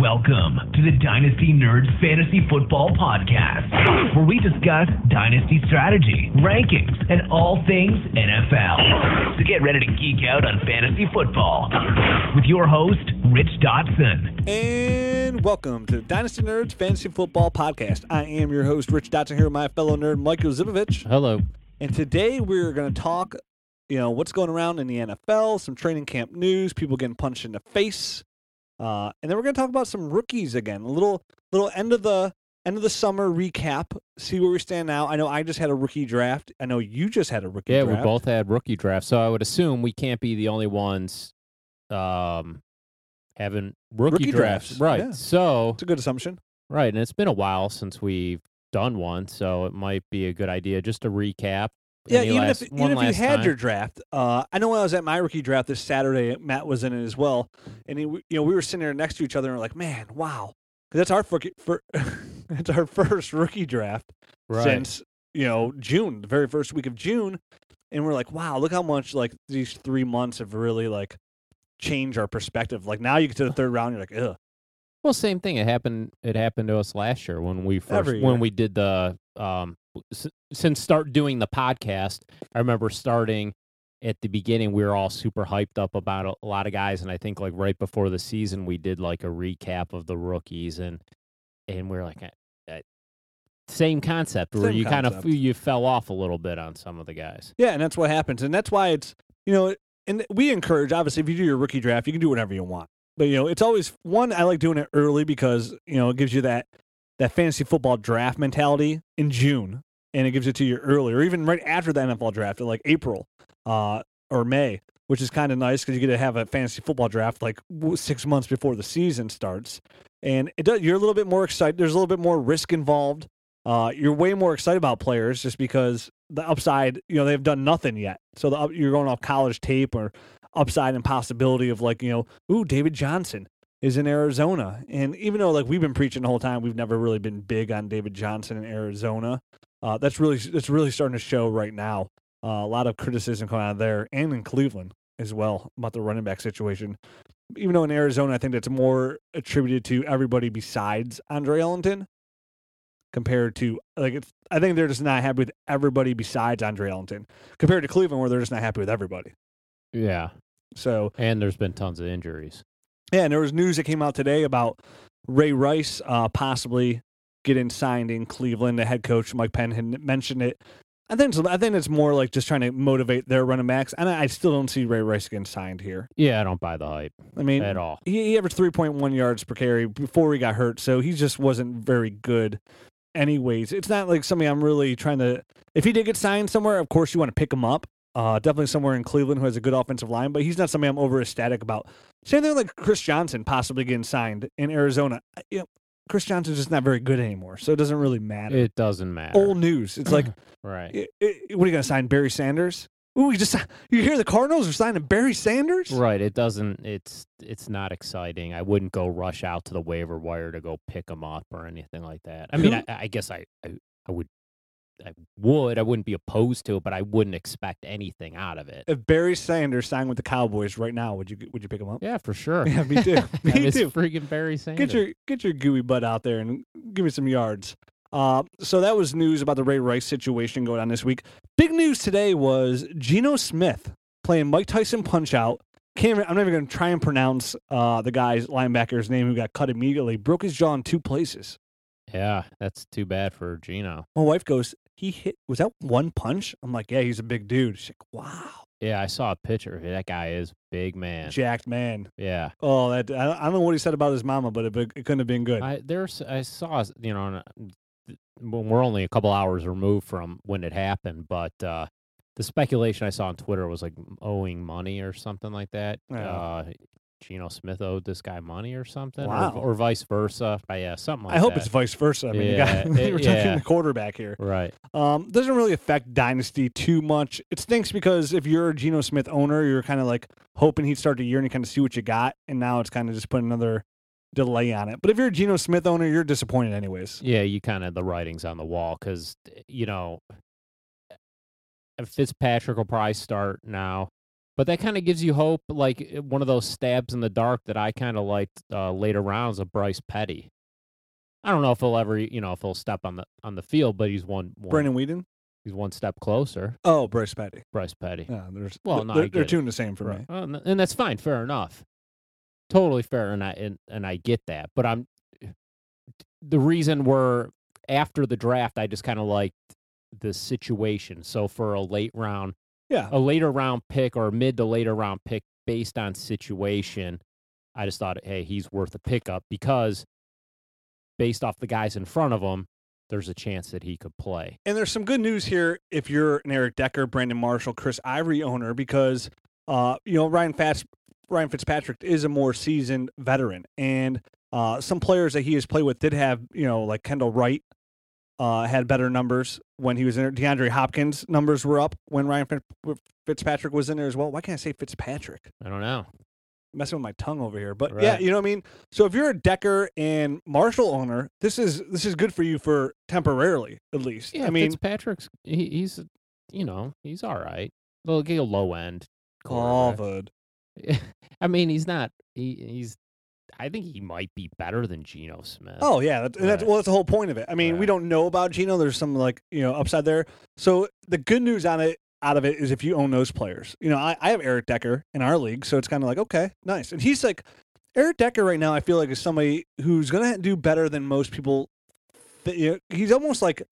Welcome to the Dynasty Nerds Fantasy Football Podcast, where we discuss dynasty strategy, rankings, and all things NFL. So get ready to geek out on fantasy football with your host, Rich Dotson. And welcome to the Dynasty Nerds Fantasy Football Podcast. I am your host, Rich Dotson, here with my fellow nerd, Michael Zipovich. Hello. And today we're going to talk, you know, what's going around in the NFL, some training camp news, people getting punched in the face, uh, and then we're going to talk about some rookies again. A little, little end of the end of the summer recap. See where we stand now. I know I just had a rookie draft. I know you just had a rookie. Yeah, draft. we both had rookie drafts, so I would assume we can't be the only ones um, having rookie, Rookie drafts. drafts, Right. yeah. So It's a good assumption. right, and it's been a while since we've done one, so it might be a good idea just to recap. Yeah, even last- if even if you had time. your draft, uh, I know when I was at my rookie draft this Saturday, Matt was in it as well, and he, you know we were sitting there next to each other and we're like, man, wow, 'Cause that's our rookie, for, it's our first rookie draft right. since you know June, the very first week of June, and we're like, wow, look how much like these three months have really like changed our perspective. Like now you get to the third round, you're like, ugh, Well, same thing. It happened. It happened to us last year when we first when we did the um since start doing the podcast. I remember starting at the beginning. We were all super hyped up about a, a lot of guys, and I think like right before the season, we did like a recap of the rookies, and and we are like. "Uh, uh, Same concept where Same you kind of you fell off a little bit on some of the guys. Yeah, and that's what happens, and that's why it's you know, and we encourage obviously if you do your rookie draft, you can do whatever you want, but you know, it's always one. I like doing it early because you know it gives you that that fantasy football draft mentality in June, and it gives it to you early, or even right after the NFL draft, like April uh, or May, which is kind of nice because you get to have a fantasy football draft like six months before the season starts, and it does. You're a little bit more excited. There's a little bit more risk involved. Uh, you're way more excited about players just because the upside, you know, they've done nothing yet. So the, you're going off college tape or upside and possibility of like, you know, ooh, David Johnson is in Arizona. And even though like we've been preaching the whole time, we've never really been big on David Johnson in Arizona. Uh, that's really that's really starting to show right now. Uh, a lot of criticism coming out of there and in Cleveland as well about the running back situation. Even though in Arizona, I think that's more attributed to everybody besides Andre Ellington compared to like it's I think they're just not happy with everybody besides Andre Ellington compared to Cleveland where they're just not happy with everybody. Yeah, So and there's been tons of injuries. yeah, and there was news that came out today about Ray Rice uh, possibly getting signed in Cleveland. The head coach Mike Penn had mentioned it. I think it's, I think it's more like just trying to motivate their running backs, and I, I still don't see Ray Rice getting signed here. Yeah, I don't buy the hype I mean, at all. he, he averaged 3.1 yards per carry before he got hurt, so he just wasn't very good. Anyways, it's not like something I'm really trying to. If he did get signed somewhere, of course you want to pick him up. Uh, definitely somewhere in Cleveland who has a good offensive line, but he's not something I'm over ecstatic about. Same thing like Chris Johnson possibly getting signed in Arizona. I- You know, Chris Johnson's just not very good anymore, so it doesn't really matter. It doesn't matter. Old news. It's like, right. i- i- what are you going to sign? Barry Sanders? Ooh, you just you hear the Cardinals are signing Barry Sanders? Right. It doesn't. It's it's not exciting. I wouldn't go rush out to the waiver wire to go pick them up or anything like that. I mean, I, I guess I, I I would I would I wouldn't be opposed to it, but I wouldn't expect anything out of it. If Barry Sanders signed with the Cowboys right now, would you would you pick him up? Yeah, for sure. Yeah, me too. Me too. freaking Barry Sanders. Get your get your gooey butt out there and give me some yards. Uh, so that was news about the Ray Rice situation going on this week. Big news today was Geno Smith playing Mike Tyson Punch Out. Can't, I'm not even going to try and pronounce uh, the guy's linebacker's name who got cut immediately. Broke his jaw in two places. yeah, that's too bad for Geno. My wife goes, "He hit. Was that one punch?" I'm like, "Yeah, he's a big dude." She's like, "Wow, Yeah, I saw a picture. of it. That guy is big man. jacked man." Yeah. Oh, that I, I don't know what he said about his mama, but it, it couldn't have been good. I there's I saw you know when we're only a couple hours removed from when it happened, but uh, the speculation I saw on Twitter was like owing money or something like that. Yeah. Uh, Geno Smith owed this guy money or something, or- Wow. or, vice versa. Uh, yeah, something like I hope that. it's vice versa. I mean, Yeah, you got, it- we're talking yeah. the quarterback here. right. Um, doesn't really affect dynasty too much. It stinks because if you're a Geno Smith owner, you're kind of like hoping he'd start the year and you kind of see what you got, and now it's kind of just put another delay on it. But if you're a Geno Smith owner, you're disappointed anyways. Yeah, you kind of the writings on the wall because you know Fitzpatrick will probably start now. But that kind of gives you hope, like eh, one of those stabs in the dark that I kind of liked uh, later rounds of Bryce Petty. I don't know if he'll ever, you know, if he'll step on the on the field, but he's one, one Brandon Weeden. he's one step closer. Oh, Bryce Petty. Bryce Petty. Yeah, there's Well, no, they're, they're two the same for me. Right. Well, and, and that's fine, fair enough. Totally fair, and I and, and I get that. But I'm the reason we're after the draft. I just kind of liked the situation. So for a late round, Yeah, a later round pick or mid to later round pick based on situation, I just thought, hey, he's worth a pickup because based off the guys in front of him, there's a chance that he could play. and there's some good news here if you're an Eric Decker, Brandon Marshall, Chris Ivory owner because uh, you know Ryan Fats, Ryan Fitzpatrick is a more seasoned veteran, and uh, some players that he has played with did have you know like Kendall Wright. Uh, had better numbers when he was in there. DeAndre Hopkins' numbers were up when Ryan Fitzpatrick was in there as well. Why can't I say Fitzpatrick? I don't know. messing with my tongue over here. But yeah, you know what I mean. So if you're a Decker and Marshall owner, this is this is good for you for temporarily at least. Yeah, I mean, Fitzpatrick's he, he's you know he's all right. Well, get a low end. oh, quarterback. Vud. I mean, he's not. He, he's. I think he might be better than Geno Smith. Oh yeah, that's, that's well, that's the whole point of it. I mean, we don't know about Geno. There's some like you know upside there. So the good news on it out of it is if you own those players. You know, I, I have Eric Decker in our league, so it's kind of like okay, nice. And he's like Eric Decker right now. I feel like is somebody who's gonna do better than most people. Th- you know, he's almost like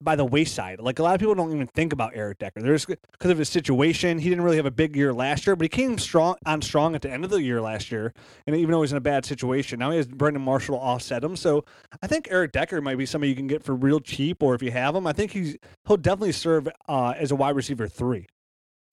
by the wayside. Like a lot of people don't even think about Eric Decker. There's because of his situation. He didn't really have a big year last year, but he came strong on strong at the end of the year last year. And even though he's in a bad situation, now he has Brandon Marshall offset him. So I think Eric Decker might be somebody you can get for real cheap, or if you have him, I think he's he'll definitely serve uh, as a wide receiver three.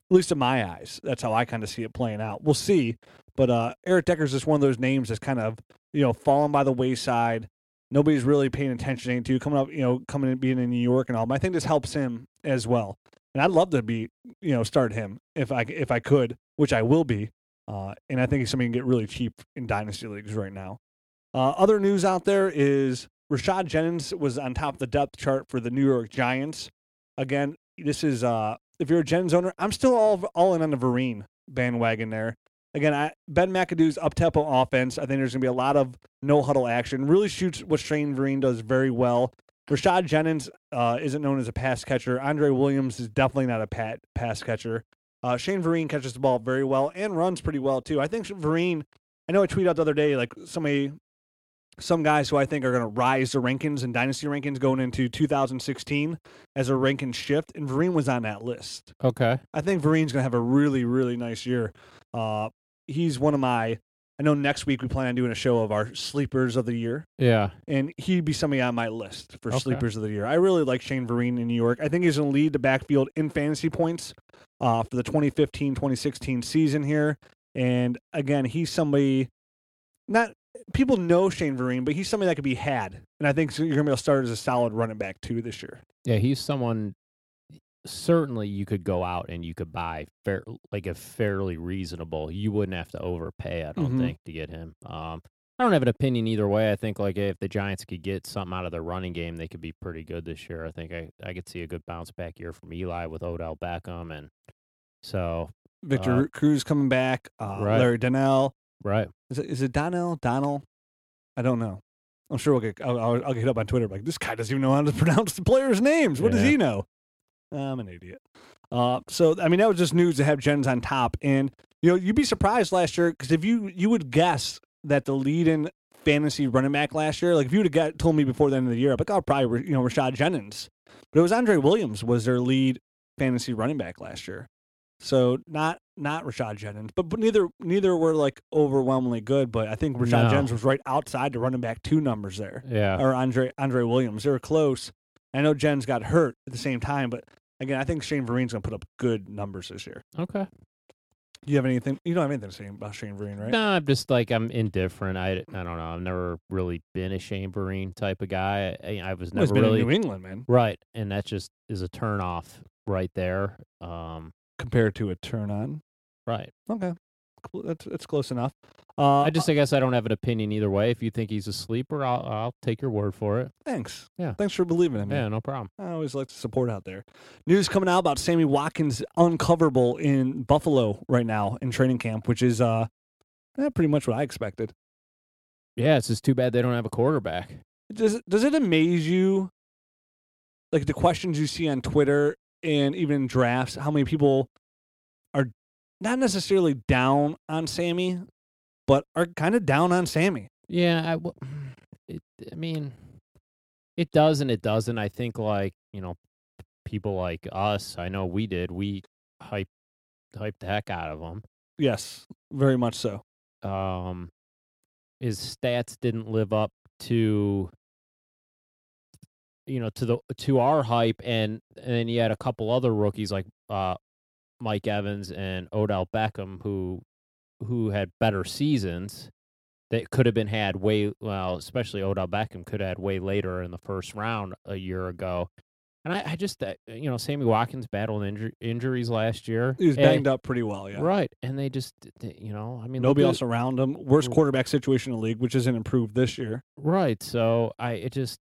At least in my eyes, that's how I kind of see it playing out. We'll see, but uh, Eric Decker's just one of those names that's kind of you know fallen by the wayside. Nobody's really paying attention to coming up, you know, coming and being in New York and all. But I think this helps him as well. And I'd love to be, you know, start him if I if I could, which I will be. Uh, and I think he's somebody you can get really cheap in dynasty leagues right now. Uh, other news out there is Rashad Jennings was on top of the depth chart for the New York Giants. Again, this is uh, if you're a Jennings owner, I'm still all all in on the Vereen bandwagon there. Again, I, Ben McAdoo's up tempo offense. I think there's going to be a lot of no huddle action. Really shoots what Shane Vereen does very well. Rashad Jennings uh, isn't known as a pass catcher. Andre Williams is definitely not a pat, pass catcher. Uh, Shane Vereen catches the ball very well and runs pretty well too. I think Vereen. I know I tweeted out the other day like somebody, some guys who I think are going to rise the rankings and dynasty rankings going into 2016 as a ranking shift, and Vereen was on that list. Okay. I think Vereen's going to have a really, really nice year. Uh, he's one of my. I know next week we plan on doing a show of our sleepers of the year, Yeah. and he'd be somebody on my list for Okay. sleepers of the year. I really like Shane Vereen in New York. I think he's going to lead the backfield in fantasy points uh, for the 2015-2016 season here. And again, he's somebody not people know Shane Vereen, but he's somebody that could be had. And I think you're going to be able to start as a solid running back too this year. Yeah, he's someone certainly you could go out and you could buy fair like a fairly reasonable. You wouldn't have to overpay, I don't Mhm. think, to get him. Um I don't have an opinion either way. I think like if the Giants could get something out of their running game, they could be pretty good this year. I think I, I could see a good bounce back year from Eli with Odell Beckham and so Victor Uh, Cruz coming back, uh, right. Larry Donnell. right. Is it, is it Donnell? Donnell? I don't know. I'm sure we'll get. I'll, I'll, I'll get up on Twitter like this guy doesn't even know how to pronounce the players' names. What does he know? I'm an idiot. Uh, so I mean that was just news to have Jens on top, and you know you'd be surprised last year because if you you would guess that the lead in fantasy running back last year, like if you would have told me before the end of the year, I'd be like, oh, probably you know Rashad Jennings, but it was Andre Williams was their lead fantasy running back last year. So not not Rashad Jennings, but, but neither neither were like overwhelmingly good. But I think Rashad No. Jennings was right outside the running back two numbers there, Yeah. or Andre Andre Williams. They were close. I know Jennings got hurt at the same time, but again, I think Shane Vereen's gonna put up good numbers this year. Okay. Do you have anything? You don't have anything to say about Shane Vereen, right? No, I'm just like I'm indifferent. I, I don't know. I've never really been a Shane Vereen type of guy. I, I was Well, never really in New England, man. right, and that just is a turn off right there. Um, Compared to a turn on. right. Okay. That's that's close enough. Uh, I just, I guess, I don't have an opinion either way. If you think he's a sleeper, I'll, I'll take your word for it. thanks. Yeah. thanks for believing in me. Yeah, no problem. I always like to support out there. News coming out about Sammy Watkins uncoverable in Buffalo right now in training camp, which is uh, eh, pretty much what I expected. Yeah, it's just too bad they don't have a quarterback. Does does it amaze you, like the questions you see on Twitter and even drafts, how many people not necessarily down on Sammy, but are kind of down on Sammy? Yeah, I, w- it, I mean, it does and it doesn't. I think like you know, people like us. I know we did. We hyped hyped the heck out of him. Yes, very much so. Um, his stats didn't live up to you know to the to our hype, and and then you had a couple other rookies like uh Mike Evans and Odell Beckham who who had better seasons that could have been had way well, especially Odell Beckham could have had way later in the first round a year ago. And I, I just, uh, you know, Sammy Watkins battled injur- injuries last year. He was and- banged up pretty well, yeah. Right. And they just, they- you know, I mean, Nobody else around him. Worst quarterback situation in the league, which isn't improved this year. Right. So I, it just,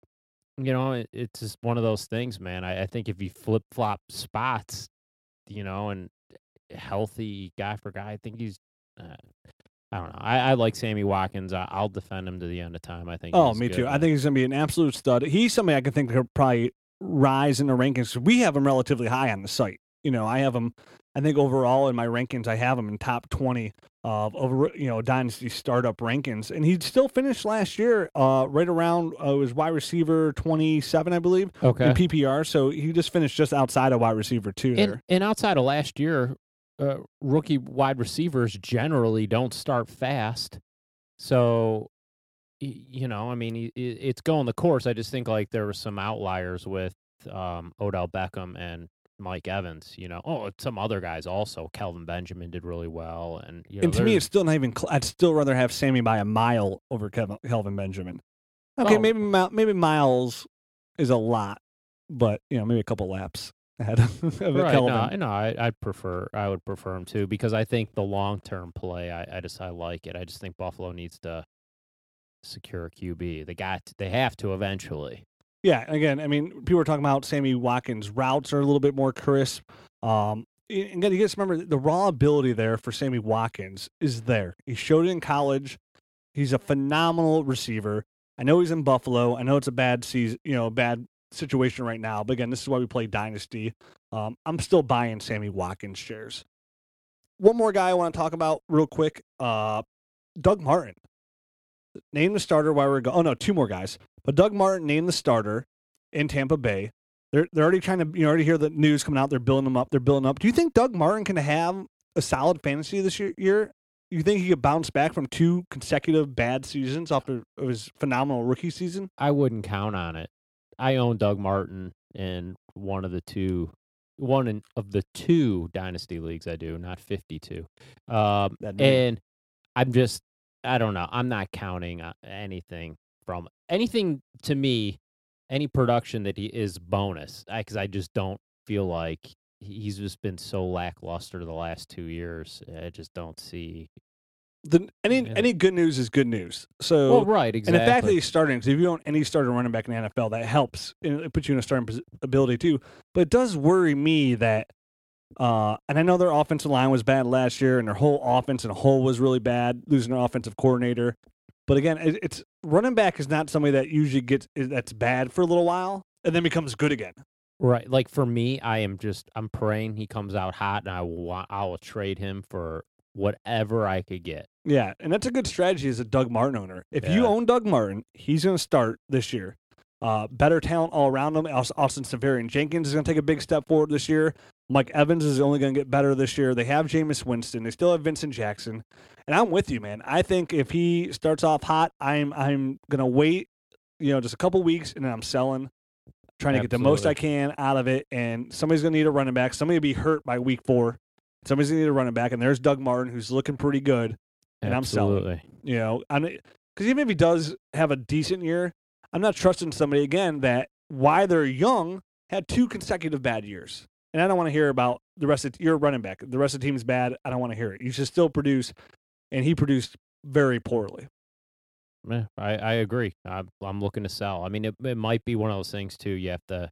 you know, it, it's just one of those things, man. I, I think if you flip flop spots, you know, and healthy guy for guy, I think he's, uh, I don't know. I, I like Sammy Watkins. I, I'll defend him to the end of time. I think. Oh, he's me good, too. I think he's going to be an absolute stud. He's somebody I can think could probably rise in the rankings. We have him relatively high on the site. You know, I have him. I think overall in my rankings, I have him in top twenty of over you know dynasty startup rankings, and he still finished last year uh, right around uh, was wide receiver twenty seven, I believe, Okay. in PPR. So he just finished just outside of wide receiver two And, there. and outside of last year, uh, rookie wide receivers generally don't start fast. So, you know, I mean, it's going the course. I just think like there were some outliers with um, Odell Beckham and Mike Evans. You know, oh, some other guys also. Kelvin Benjamin did really well, and you know, and to me, it's still not even. Cl- I'd still rather have Sammy by a mile over Kevin, Kelvin Benjamin. Okay, Oh. maybe maybe Miles is a lot, but you know maybe a couple laps ahead of right. Kelvin. No, I- no, I, I'd prefer. I would prefer him too because I think the long term play. I, I just I like it. I just think Buffalo needs to secure a QB. They got. They have to eventually. Yeah, again, I mean, people are talking about Sammy Watkins' routes are a little bit more crisp. Um, and you just remember the raw ability there for Sammy Watkins is there. He showed it in college. He's a phenomenal receiver. I know he's in Buffalo. I know it's a bad season, you know, bad situation right now. But again, this is why we play Dynasty. Um, I'm still buying Sammy Watkins shares. One more guy I want to talk about real quick. Uh, Doug Martin. Name the starter while we're going. Oh no, two more guys. But Doug Martin named the starter in Tampa Bay. They're they're already trying to you know already hear the news coming out. They're building them up. They're building up. Do you think Doug Martin can have a solid fantasy this year? year? You think he could bounce back from two consecutive bad seasons after of his phenomenal rookie season? I wouldn't count on it. I own Doug Martin in one of the two, one in, of the two dynasty leagues I do, not fifty-two. Um, and I'm just, I don't know. I'm not counting anything from anything to me. Any production that he is bonus, because I just don't feel like he's just been so lackluster the last two years. I just don't see. The, any Yeah. any good news is good news. So Well, right, exactly. And the fact that he's starting, because if you own any starting running back in the NFL, that helps. And it puts you in a starting ability too. But it does worry me that, uh, and I know their offensive line was bad last year, and their whole offense and whole was really bad, losing their offensive coordinator. But again, it's running back is not somebody that usually gets that's bad for a little while and then becomes good again. Right. Like for me, I am just I'm praying he comes out hot and I will want I will trade him for whatever I could get. Yeah, and that's a good strategy as a Doug Martin owner. If you own Doug Martin, he's going to start this year. Uh, better talent all around him. Austin Seferian-Jenkins is going to take a big step forward this year. Mike Evans is only going to get better this year. They have Jameis Winston. They still have Vincent Jackson. And I'm with you, man. I think if he starts off hot, I'm I'm going to wait, you know, just a couple weeks, and then I'm selling, trying to get the most I can out of it. And somebody's going to need a running back. Somebody will be hurt by week four. Somebody's going to need a running back, and there's Doug Martin, who's looking pretty good. And I'm selling. You know, because even if he does have a decent year, I'm not trusting somebody again that why they're young had two consecutive bad years, And I don't want to hear about the rest of you're running back. The rest of the team's bad. I don't want to hear it. You should still produce, and he produced very poorly. Yeah, I, I agree. I'm, I'm looking to sell. I mean, it, it might be one of those things too. You have to,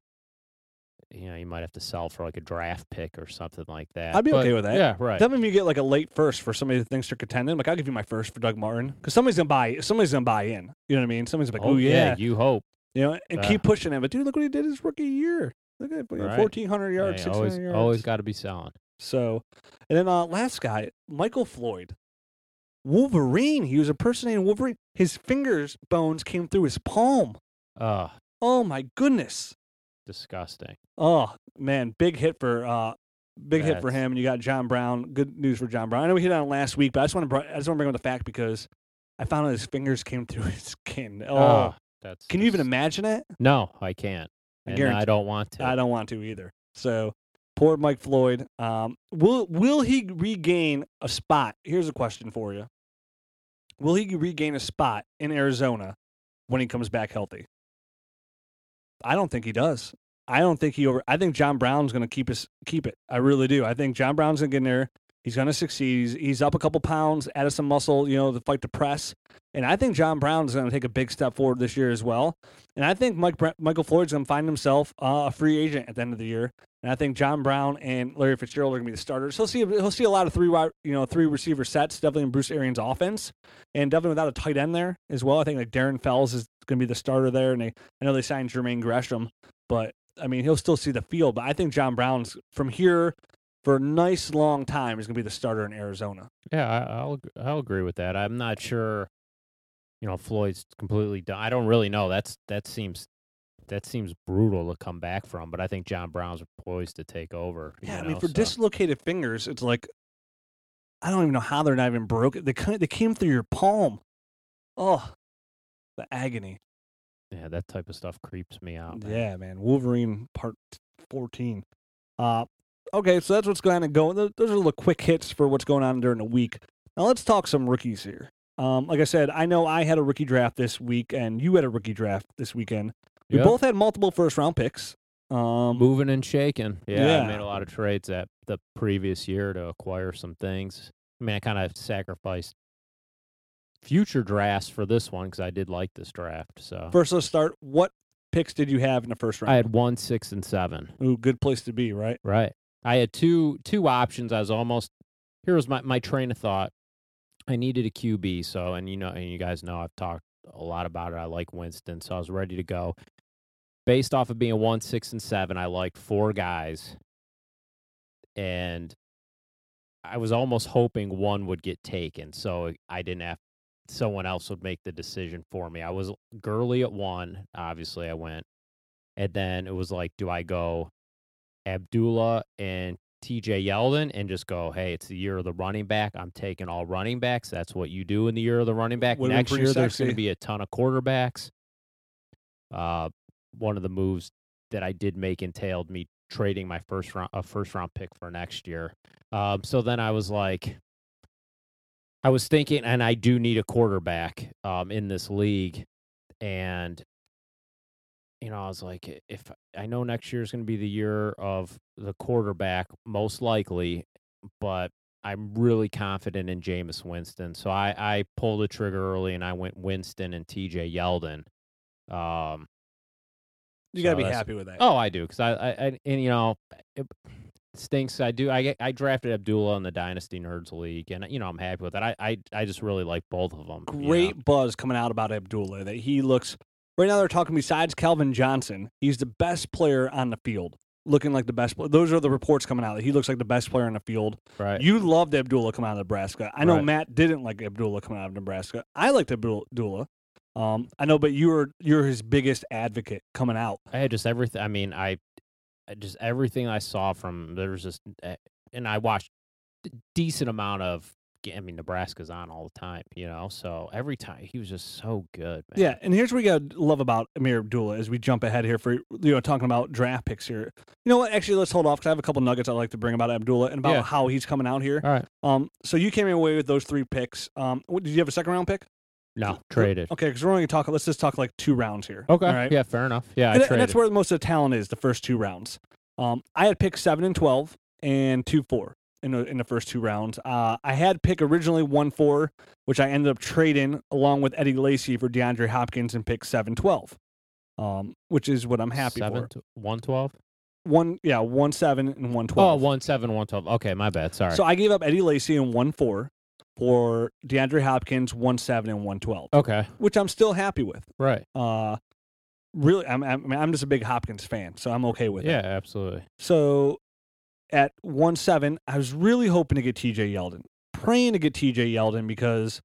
you know, you might have to sell for like a draft pick or something like that. I'd be But, okay with that. Yeah, right. Tell me if you get like a late first for somebody that thinks they're contending. Like I'll give you my first for Doug Martin because somebody's gonna buy. Somebody's gonna buy in. You know what I mean? Somebody's like, oh, yeah. you hope. you know, and Yeah. keep pushing him. But dude, look what he did his rookie year. Look at Right. fourteen hundred yards, Hey, six always, yards. always got to be selling. So, and then uh, last guy, Michael Floyd, Wolverine. He was impersonating Wolverine. His fingers bones came through his palm. Uh, Oh my goodness. disgusting. Oh man, big hit for uh, big hit for That's- him. And you got John Brown. Good news for John Brown. I know we hit on it last week, but I just want to I just want to bring up the fact because I found out his fingers came through his skin. Oh, Ah, that's. can you even imagine it? No, I can't. I And guarantee- I don't want to. I don't want to either. So poor Mike Floyd. Um, will will he regain a spot? Here's a question for you. Will he regain a spot in Arizona when he comes back healthy? I don't think he does. I don't think he over. I think John Brown's going to keep his keep it. I really do. I think John Brown's going to get in there. He's going to succeed. He's, he's up a couple pounds, added some muscle, you know, to fight the press. And I think John Brown is going to take a big step forward this year as well. And I think Mike Michael Floyd's going to find himself uh, a free agent at the end of the year. And I think John Brown and Larry Fitzgerald are going to be the starters. He'll see he'll see a lot of three wide, you know three receiver sets definitely in Bruce Arians' offense, and definitely without a tight end there as well. I think like Darren Fells is going to be the starter there, and they I know they signed Jermaine Gresham, but I mean he'll still see the field. But I think John Brown's from here for a nice long time is going to be the starter in Arizona. Yeah, I, I'll I'll agree with that. I'm not sure. You know, Floyd's completely done. I don't really know. That's that seems that seems brutal to come back from. But I think John Brown's poised to take over. you Yeah, I mean for so- dislocated fingers, it's like I don't even know how they're not even broken. They kind they came through your palm. Oh, the agony. yeah, that type of stuff creeps me out. man. Yeah, man. Wolverine part 14. Uh, okay, so that's what's going to go. Those those are the quick hits for what's going on during the week. Now let's talk some rookies here. Um, like I said, I know I had a rookie draft this week, and you had a rookie draft this weekend. We Yeah. both had multiple first round picks. Um, moving and shaking. Yeah, I made a lot of trades that the previous year to acquire some things. I mean, I kind of sacrificed future drafts for this one because I did like this draft. So first, let's start. What picks did you have in the first round? I had one, six, and seven. Ooh, good place to be, right? Right. I had two two options. I was almost here was my, my train of thought. I needed a QB, so and you know and you guys know I've talked a lot about it. I like Winston, so I was ready to go. Based off of being one, six, and seven, I liked four guys. And I was almost hoping one would get taken, so I didn't have someone else would make the decision for me. I was Gurley at one, obviously I went. And then it was like, do I go Abdullah and TJ Yeldon and just go, hey, it's the year of the running back. I'm taking all running backs. That's what you do in the year of the running back. Would've Next year, there's going to be a ton of quarterbacks. Uh, one of the moves that I did make entailed me trading my first round, a first round pick for next year. Um, so then I was like, I was thinking, and I do need a quarterback um, in this league, and you know, I was like, if I know next year is going to be the year of the quarterback, most likely, but I'm really confident in Jameis Winston. So I, I pulled the trigger early and I went Winston and TJ Yeldon. Um, You got to be happy with that. oh, I do because I, I, I, and you know, it stinks. I do. I I drafted Abdullah in the Dynasty Nerds League, and you know, I'm happy with it. I, I, I just really like both of them. you know? great buzz coming out about Abdullah that he looks right now they're talking besides Calvin Johnson, he's the best player on the field. Looking like the best player. Those are the reports coming out that he looks like the best player on the field. right? You loved Abdullah coming out of Nebraska. I know Right. Matt didn't like Abdullah coming out of Nebraska. I liked Abdullah. Um, I know, but you were you're his biggest advocate coming out. I had just everything. I mean, I, I just everything I saw from there was just, eh, and I watched decent amount of. I mean, Nebraska's on all the time, you know. So every time he was just so good. Man. Yeah, and here's what you got to love about Ameer Abdullah as we jump ahead here for you know talking about draft picks here. You know what? Actually, let's hold off because I have a couple nuggets I'd like to bring about Abdullah and about Yeah. how he's coming out here. All right. Um, so you came away with those three picks. Um, what, did you have a second round pick? No, traded. Okay, because we're only gonna talk. Let's just talk like two rounds here. Okay. All right. Yeah, fair enough. Yeah, I and, and that's where most of the talent is. The first two rounds. Um, I had picked seven and twelve and two four in the in the first two rounds. Uh, I had pick originally one four, which I ended up trading along with Eddie Lacy for DeAndre Hopkins and pick seven twelve. Um, which is what I'm happy Seven for. one twelve. One yeah, one seven and one Oh, twelve. one seven, one twelve. Okay, my bad. Sorry. So I gave up Eddie Lacy and one four for DeAndre Hopkins one seven and one twelve, okay, which I'm still happy with. right. Uh, really, I'm I'm, I'm just a big Hopkins fan, so I'm okay with Yeah, it. Yeah, absolutely. So at one seven, I was really hoping to get TJ Yeldon, praying to get TJ Yeldon because,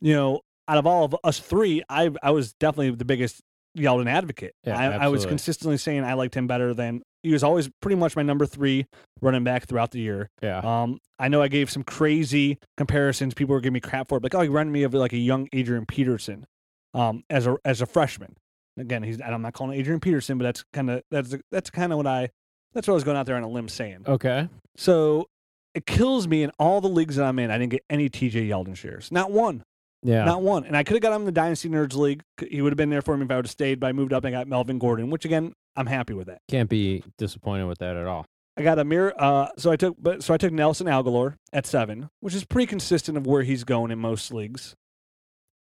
you know, out of all of us three, I I was definitely the biggest Yeldon advocate. Yeah, I, I was consistently saying I liked him better than he was always pretty much my number three running back throughout the year. Yeah. Um, I know I gave some crazy comparisons. People were giving me crap for it, like, oh, he reminded me of like a young Adrian Peterson, um, as a as a freshman. Again, he's and I'm not calling Adrian Peterson, but that's kind of that's that's kind of what I that's what I was going out there on a limb saying. okay. So it kills me in all the leagues that I'm in. I didn't get any TJ Yeldon shares, not one, Yeah. not one. And I could have got him in the Dynasty Nerds League. He would have been there for me if I would have stayed. But I moved up and got Melvin Gordon, which again I'm happy with that. Can't be disappointed with that at all. I got a mirror. Uh, so I took, but so I took Nelson Agholor at seven, which is pretty consistent of where he's going in most leagues.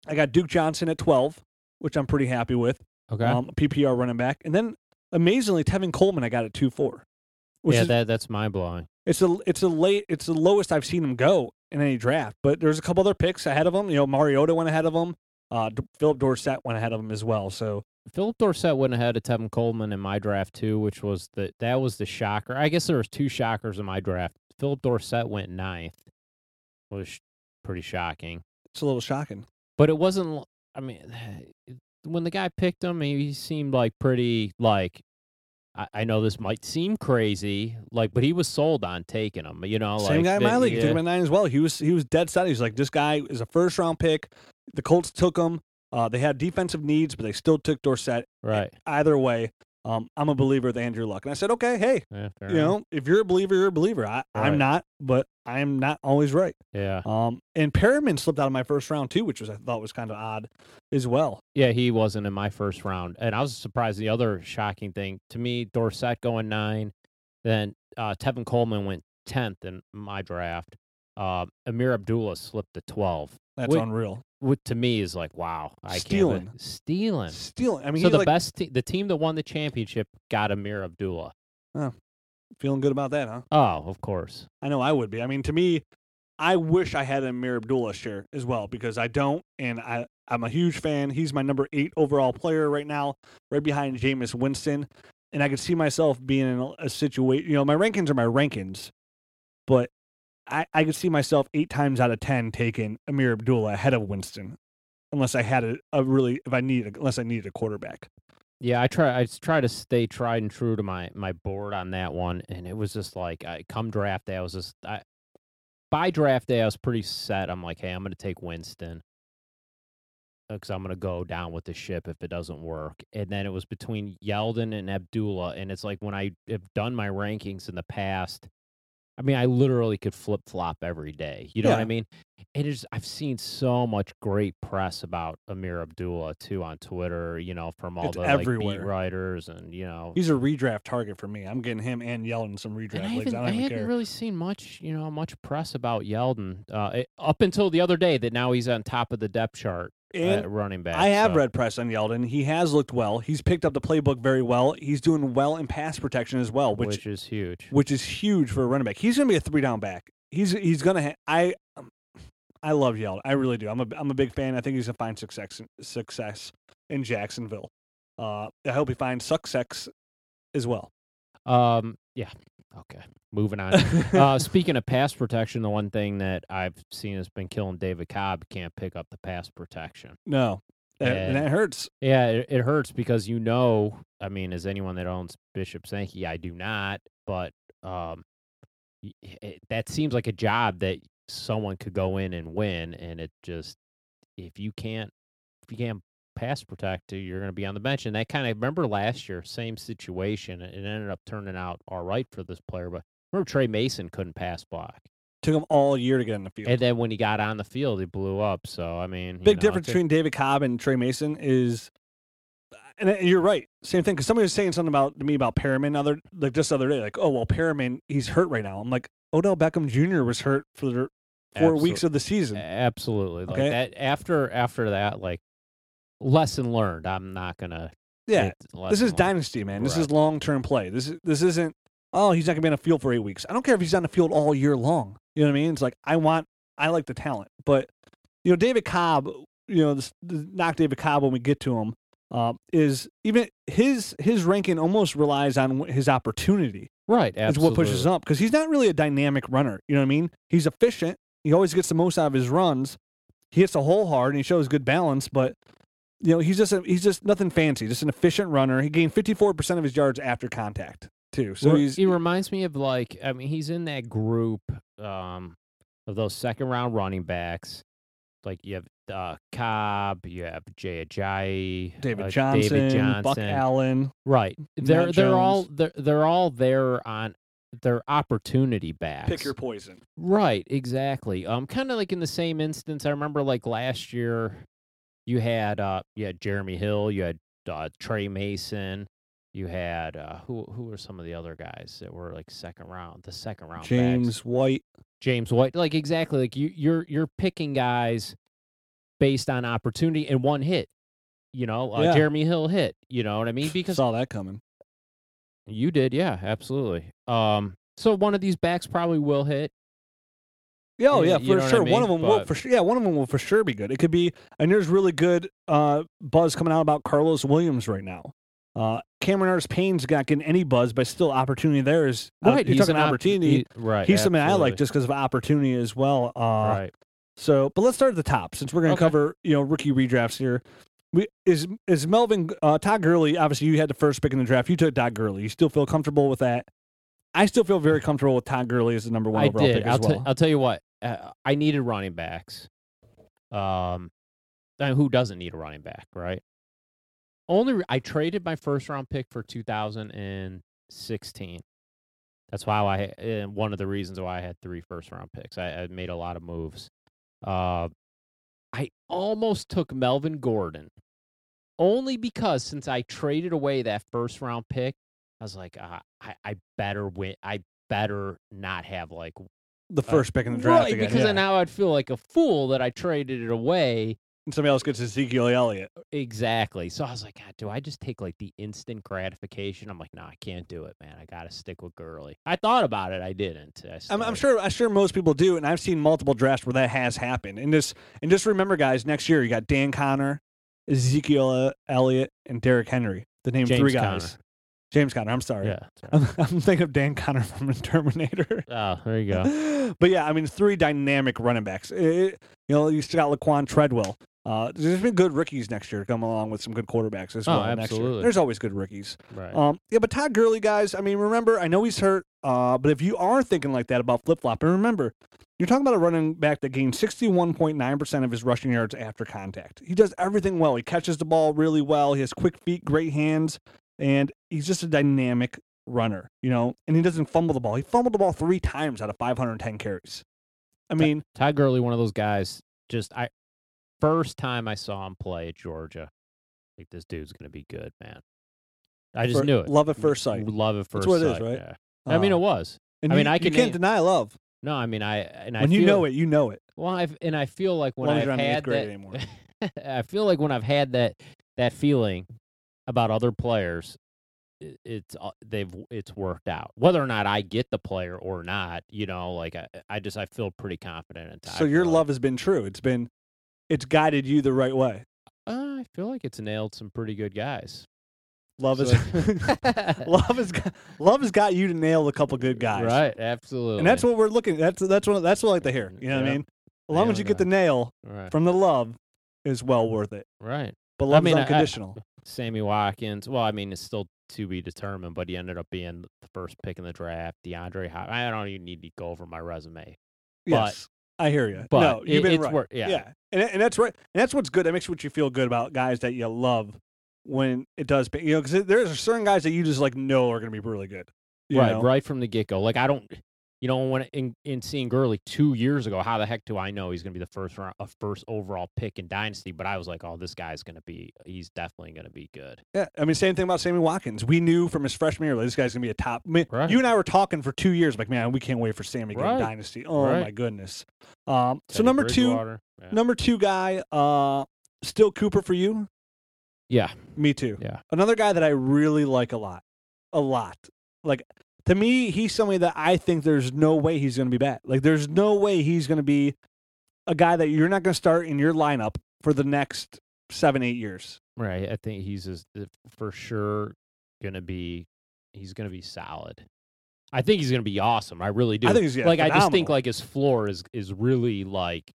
I got Duke Johnson at twelve, which I'm pretty happy with. Okay. Um, PPR running back, and then amazingly Tevin Coleman I got at two four, yeah, is that that's mind blowing. it's a it's a late it's the lowest I've seen him go in any draft. But there's a couple other picks ahead of him. You know, Mariota went ahead of him. Uh, D- Phillip Dorsett went ahead of him as well. So Phillip Dorsett went ahead of Tevin Coleman in my draft too, which was the that was the shocker. I guess there was two shockers in my draft. Phillip Dorsett went ninth, was pretty shocking. it's a little shocking. But it wasn't. I mean, when the guy picked him, he seemed like pretty like. I, I know this might seem crazy, like, but he was sold on taking him. You know, Same like guy in my league. Took him at nine as well. He was he was dead set. He's like, this guy is a first round pick. The Colts took him. Uh, they had defensive needs, but they still took Dorsett. Right. Either way, um, I'm a believer with Andrew Luck, and I said, okay, hey, Yeah, you enough. know, if you're a believer, you're a believer. I, I'm Right. not, but I'm not always right. Yeah. Um, and Perriman slipped out of my first round too, which was I thought was kind of odd as well. Yeah, he wasn't in my first round, and I was surprised. The other shocking thing to me, Dorsett going nine, then uh, Tevin Coleman went tenth in my draft. Uh, Ameer Abdullah slipped to twelve, That's Wait, unreal. which to me is like wow, I Stealing. can't stealing. Stealing. I mean, so the like best, te- the team that won the championship got Ameer Abdullah. Feeling good about that, huh? Oh, of course. I know I would be. I mean, to me, I wish I had a Ameer Abdullah share as well because I don't, and I I'm a huge fan. He's my number eight overall player right now, right behind Jameis Winston, and I could see myself being in a, a situation. You know, my rankings are my rankings, but I I could see myself eight times out of ten taking Ameer Abdullah ahead of Winston, unless I had a, a really if I needed unless I needed a quarterback. Yeah, I try. I try to stay tried and true to my my board on that one, and it was just like, I come draft day, I was just I, by draft day, I was pretty set. I'm like, hey, I'm going to take Winston uh, because I'm going to go down with the ship if it doesn't work. And then it was between Yeldon and Abdullah, and it's like when I have done my rankings in the past. I mean, I literally could flip flop every day. You know what I mean? It is. I've seen so much great press about Ameer Abdullah too on Twitter. You know, from all It's the like, beat writers and you know. He's a redraft target for me. I'm getting him and Yeldon some redraft I leagues. I I don't even haven't care. really seen much, you know, much press about Yeldon uh, it- up until the other day. That now he's on top of the depth chart and running back. I have so- read press on Yeldon. He has looked well. He's picked up the playbook very well. He's doing well in pass protection as well, which which is huge. which is huge for a running back. He's going to be a three down back. He's he's going to. Ha- I I love Yeldon. I really do. I'm a I'm a big fan. I think he's going to find success success in Jacksonville. Uh, I hope he finds success as well. Um, yeah. Okay. Moving on. uh, speaking of pass protection, the one thing that I've seen has been killing David Cobb can't pick up the pass protection. no, that, and And- that hurts. Yeah, it, it hurts because you know, I mean, as anyone that owns Bishop Sankey, I do not, but um, it, that seems like a job that someone could go in and win, and it just if you can't if you can't pass protect, you're going to be on the bench, and that kind of remember last year, same situation, it ended up turning out all right for this player, but remember Tre Mason couldn't pass block, Took him all year to get in the field. and then when he got on the field, he blew up. So I mean, Big know, difference between David Cobb and Tre Mason is and you're right. Same thing. Because somebody was saying something about to me about Perriman other like just the other day. Like, oh well, Perriman he's hurt right now. I'm like, Odell Beckham Jr. was hurt for the four weeks of the season. Absolutely. Like Okay. that after after that, like lesson learned. I'm not gonna. yeah, this is learned. dynasty, man. This is long term play. This is this isn't. Oh, he's not gonna be on the field for eight weeks. I don't care if he's on the field all year long. You know what I mean? It's like I want. I like the talent, but you know, David Cobb. You know, this, this knock David Cobb when we get to him. Uh, is even his his ranking almost relies on his opportunity. Right. is what pushes him up because he's not really a dynamic runner. You know what I mean? He's efficient. He always gets the most out of his runs. He hits the hole hard and he shows good balance, but you know he's just a, he's just nothing fancy. Just an efficient runner. He gained fifty four percent of his yards after contact too. So he reminds me of like I mean he's in that group um of those second round running backs. Like you have uh, Cobb, you have Jay Ajayi, David uh, Johnson, David Johnson, Buck Allen. right? They're Matt they're all they're they're all there on their opportunity backs. Pick your poison. Right, exactly. Um, kind of like in the same instance. I remember like last year, you had uh, you had Jeremy Hill, you had uh, Tre Mason, you had uh, who who were some of the other guys that were like second round, the second round backs? James White. James White, like exactly, like you you're you're picking guys based on opportunity and one hit. You know, uh, Yeah. Jeremy Hill hit. You know what I mean? Because Saw that coming. you did, yeah, absolutely. Um, so one of these backs probably will hit. Yeah, oh Yeah, you for what I sure. one of mean? them will for sure. Yeah, one of them will for sure be good. It could be, and there's really good uh, buzz coming out about Carlos Williams right now. Uh, Cameron Artis Payne's not getting any buzz, but still opportunity there is uh, Right, he's talking an op- opportunity. he- right, he's something I like just because of opportunity as well. Uh, right. So, but let's start at the top since we're going to Okay. cover you know rookie redrafts here. We, is is Melvin uh, Todd Gurley? Obviously, you had the first pick in the draft. You took Todd Gurley. You still feel comfortable with that? I still feel very comfortable with Todd Gurley as the number one I overall did. pick I'll, as well. I'll tell you what. Uh, I needed running backs. Um, and who doesn't need a running back, right? Only re- I traded my first round pick for 2016. That's why I and one of the reasons why I had three first round picks. I, I made a lot of moves. Uh, I almost took Melvin Gordon, only because since I traded away that first round pick, I was like, uh, I I better win. I better not have like the first pick in the draft right again, because yeah. then now I'd feel like a fool that I traded it away. and somebody else gets Ezekiel Elliott. Uh, exactly. So I was like, God, do I just take like the instant gratification? I'm like, no, I can't do it, man. I got to stick with Gurley. I thought about it. I didn't. I I'm, I'm sure. I'm sure most people do, and I've seen multiple drafts where that has happened. And just and just remember, guys, next year you got Dan Connor, Ezekiel uh, Elliott, and Derrick Henry. The name James three Conner. James Conner. I'm sorry. Yeah. I'm, I'm thinking of Dan Conner from Terminator. Oh, there you go. but yeah, I mean, three dynamic running backs. It- you know, you still got Laquon Treadwell. Uh, there's been good rookies next year come along with some good quarterbacks as Oh, well. Year. absolutely. There's always good rookies. Right. Um, yeah, but Todd Gurley, guys. I mean, remember, I know he's hurt. Uh, but if you are thinking like that about flip flop, and remember, you're talking about a running back that gained 61.9 percent of his rushing yards after contact. He does everything well. He catches the ball really well. He has quick feet, great hands, and he's just a dynamic runner. You know, and he doesn't fumble the ball. He fumbled the ball three times out of 510 carries. I mean, Ty Gurley, one of those guys. Just I, first time I saw him play at Georgia, like this dude's gonna be good, man. I just fir- knew it. Love at first sight. Love at first That's what it is, sight. right? Yeah. I mean, Uh, it was. and I mean, you, I you can can't deny love No, I mean, I and I when you feel, know it. You know it. Well, I've and I feel like when I've you're not in eighth had that, anymore. I feel like when I've had that that feeling about other players, it's uh, they've it's worked out. Whether or not I get the player or not, you know, like I, I just I feel pretty confident in. Todd So your love has been true. It's been, it's guided you the right way. Uh, I feel like it's nailed some pretty good guys. Love is, love has got, love has got you to nail a couple good guys. Right, absolutely. And that's what we're looking. That's that's what that's what I like to hear. You know what I mean? As long as you get the nail right, from the love, is well worth it. right. But I love mean, is I- I- unconditional. Sammy Watkins. Well, I mean, it's still to be determined, but he ended up being the first pick in the draft. DeAndre, Hop- I don't even need to go over my resume. yes, I hear you. but no, you've it- been it's right. wor- yeah. yeah, and and that's right. And that's what's good. That makes what you feel good about guys that you love when it does. pay- You know, because there's certain guys that you just like know are going to be really good. right, know? right from the get go. Like I don't, you know, when in, in seeing Gurley two years ago, how the heck do I know he's going to be the first round, a first overall pick in Dynasty? But I was like, oh, this guy's going to be, he's definitely going to be good. Yeah, I mean, same thing about Sammy Watkins. We knew from his freshman year, like, this guy's gonna be a top. I mean, Right. You and I were talking for two years, like, man, we can't wait for Sammy to get in Dynasty. Oh Right. my goodness. Um, so number two, yeah. number two guy, uh, still Cooper for you. yeah, Me too. yeah, Another guy that I really like a lot, a lot. Like to me, he's somebody that I think there's no way he's gonna be bad. Like there's no way he's gonna be a guy that you're not gonna start in your lineup for the next seven, eight years. right. I think he's just, uh, for sure going to be, he's going to be solid. I think he's going to be awesome. I really do. I think he's like I just think like his floor is is really like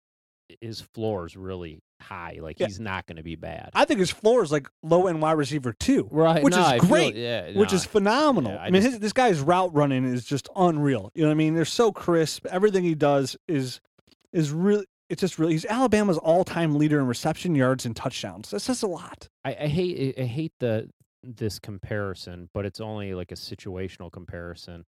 his floor is really high. Like Yeah. he's not going to be bad. I think his floor is like low end wide receiver too. right, which no, is I feel- great, yeah, which no, is phenomenal. Yeah, I I, mean, just- his, this guy's route running is just unreal. You know what I mean? They're so crisp. Everything he does is is really. It's just really. He's Alabama's all time leader in reception yards and touchdowns. That says a lot. I, I hate I I hate the this comparison, but it's only like a situational comparison.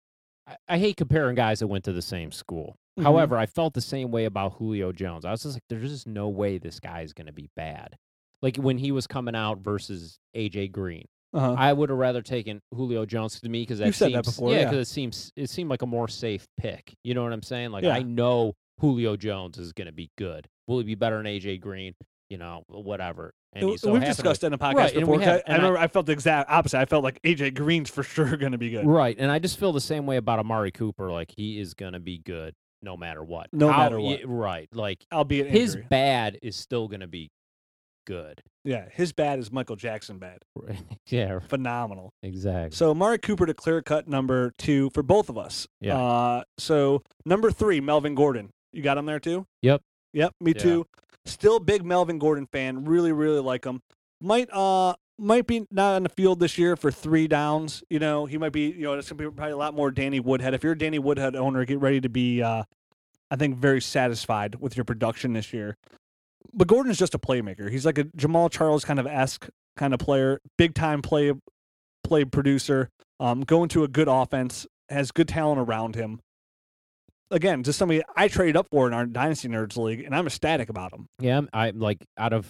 I, I hate comparing guys that went to the same school. Mhm. However, I felt the same way about Julio Jones. I was just like, there's just no way this guy is going to be bad. Like when he was coming out versus AJ Green, Uh-huh. I would have rather taken Julio Jones to me because that said seems that before, yeah, yeah. because it seems it seemed like a more safe pick. You know what I'm saying? Like Yeah. I know Julio Jones is going to be good. Will he be better than AJ Green? You know, whatever. And he so We've discussed that in the podcast Right, before. we have- 'cause I, I- remember I, felt the exact opposite. I felt like AJ Green's for sure going to be good. Right, and I just feel the same way about Amari Cooper. Like he is going to be good no matter what. No How- matter what. right, like Albeit his injury. bad is still going to be good. yeah, his bad is Michael Jackson bad. Right. yeah, Phenomenal. exactly. So Amari Cooper to clear cut number two for both of us. Yeah. Uh, so number three, Melvin Gordon. You got him there too? Yep. Yep. Me Yeah. too. Still big Melvin Gordon fan. Really, really like him. Might uh might be not on the field this year for three downs. You know, he might be. You know, it's gonna be probably a lot more Danny Woodhead. If you're a Danny Woodhead owner, get ready to be. Uh, I think very satisfied with your production this year. But Gordon's just a playmaker. He's like a Jamaal Charles kind of esque kind of player, big time play play producer. Um, going to a good offense, has good talent around him. Again, just somebody I traded up for in our Dynasty Nerds League, and I'm ecstatic about him. Yeah, I'm, I'm like out of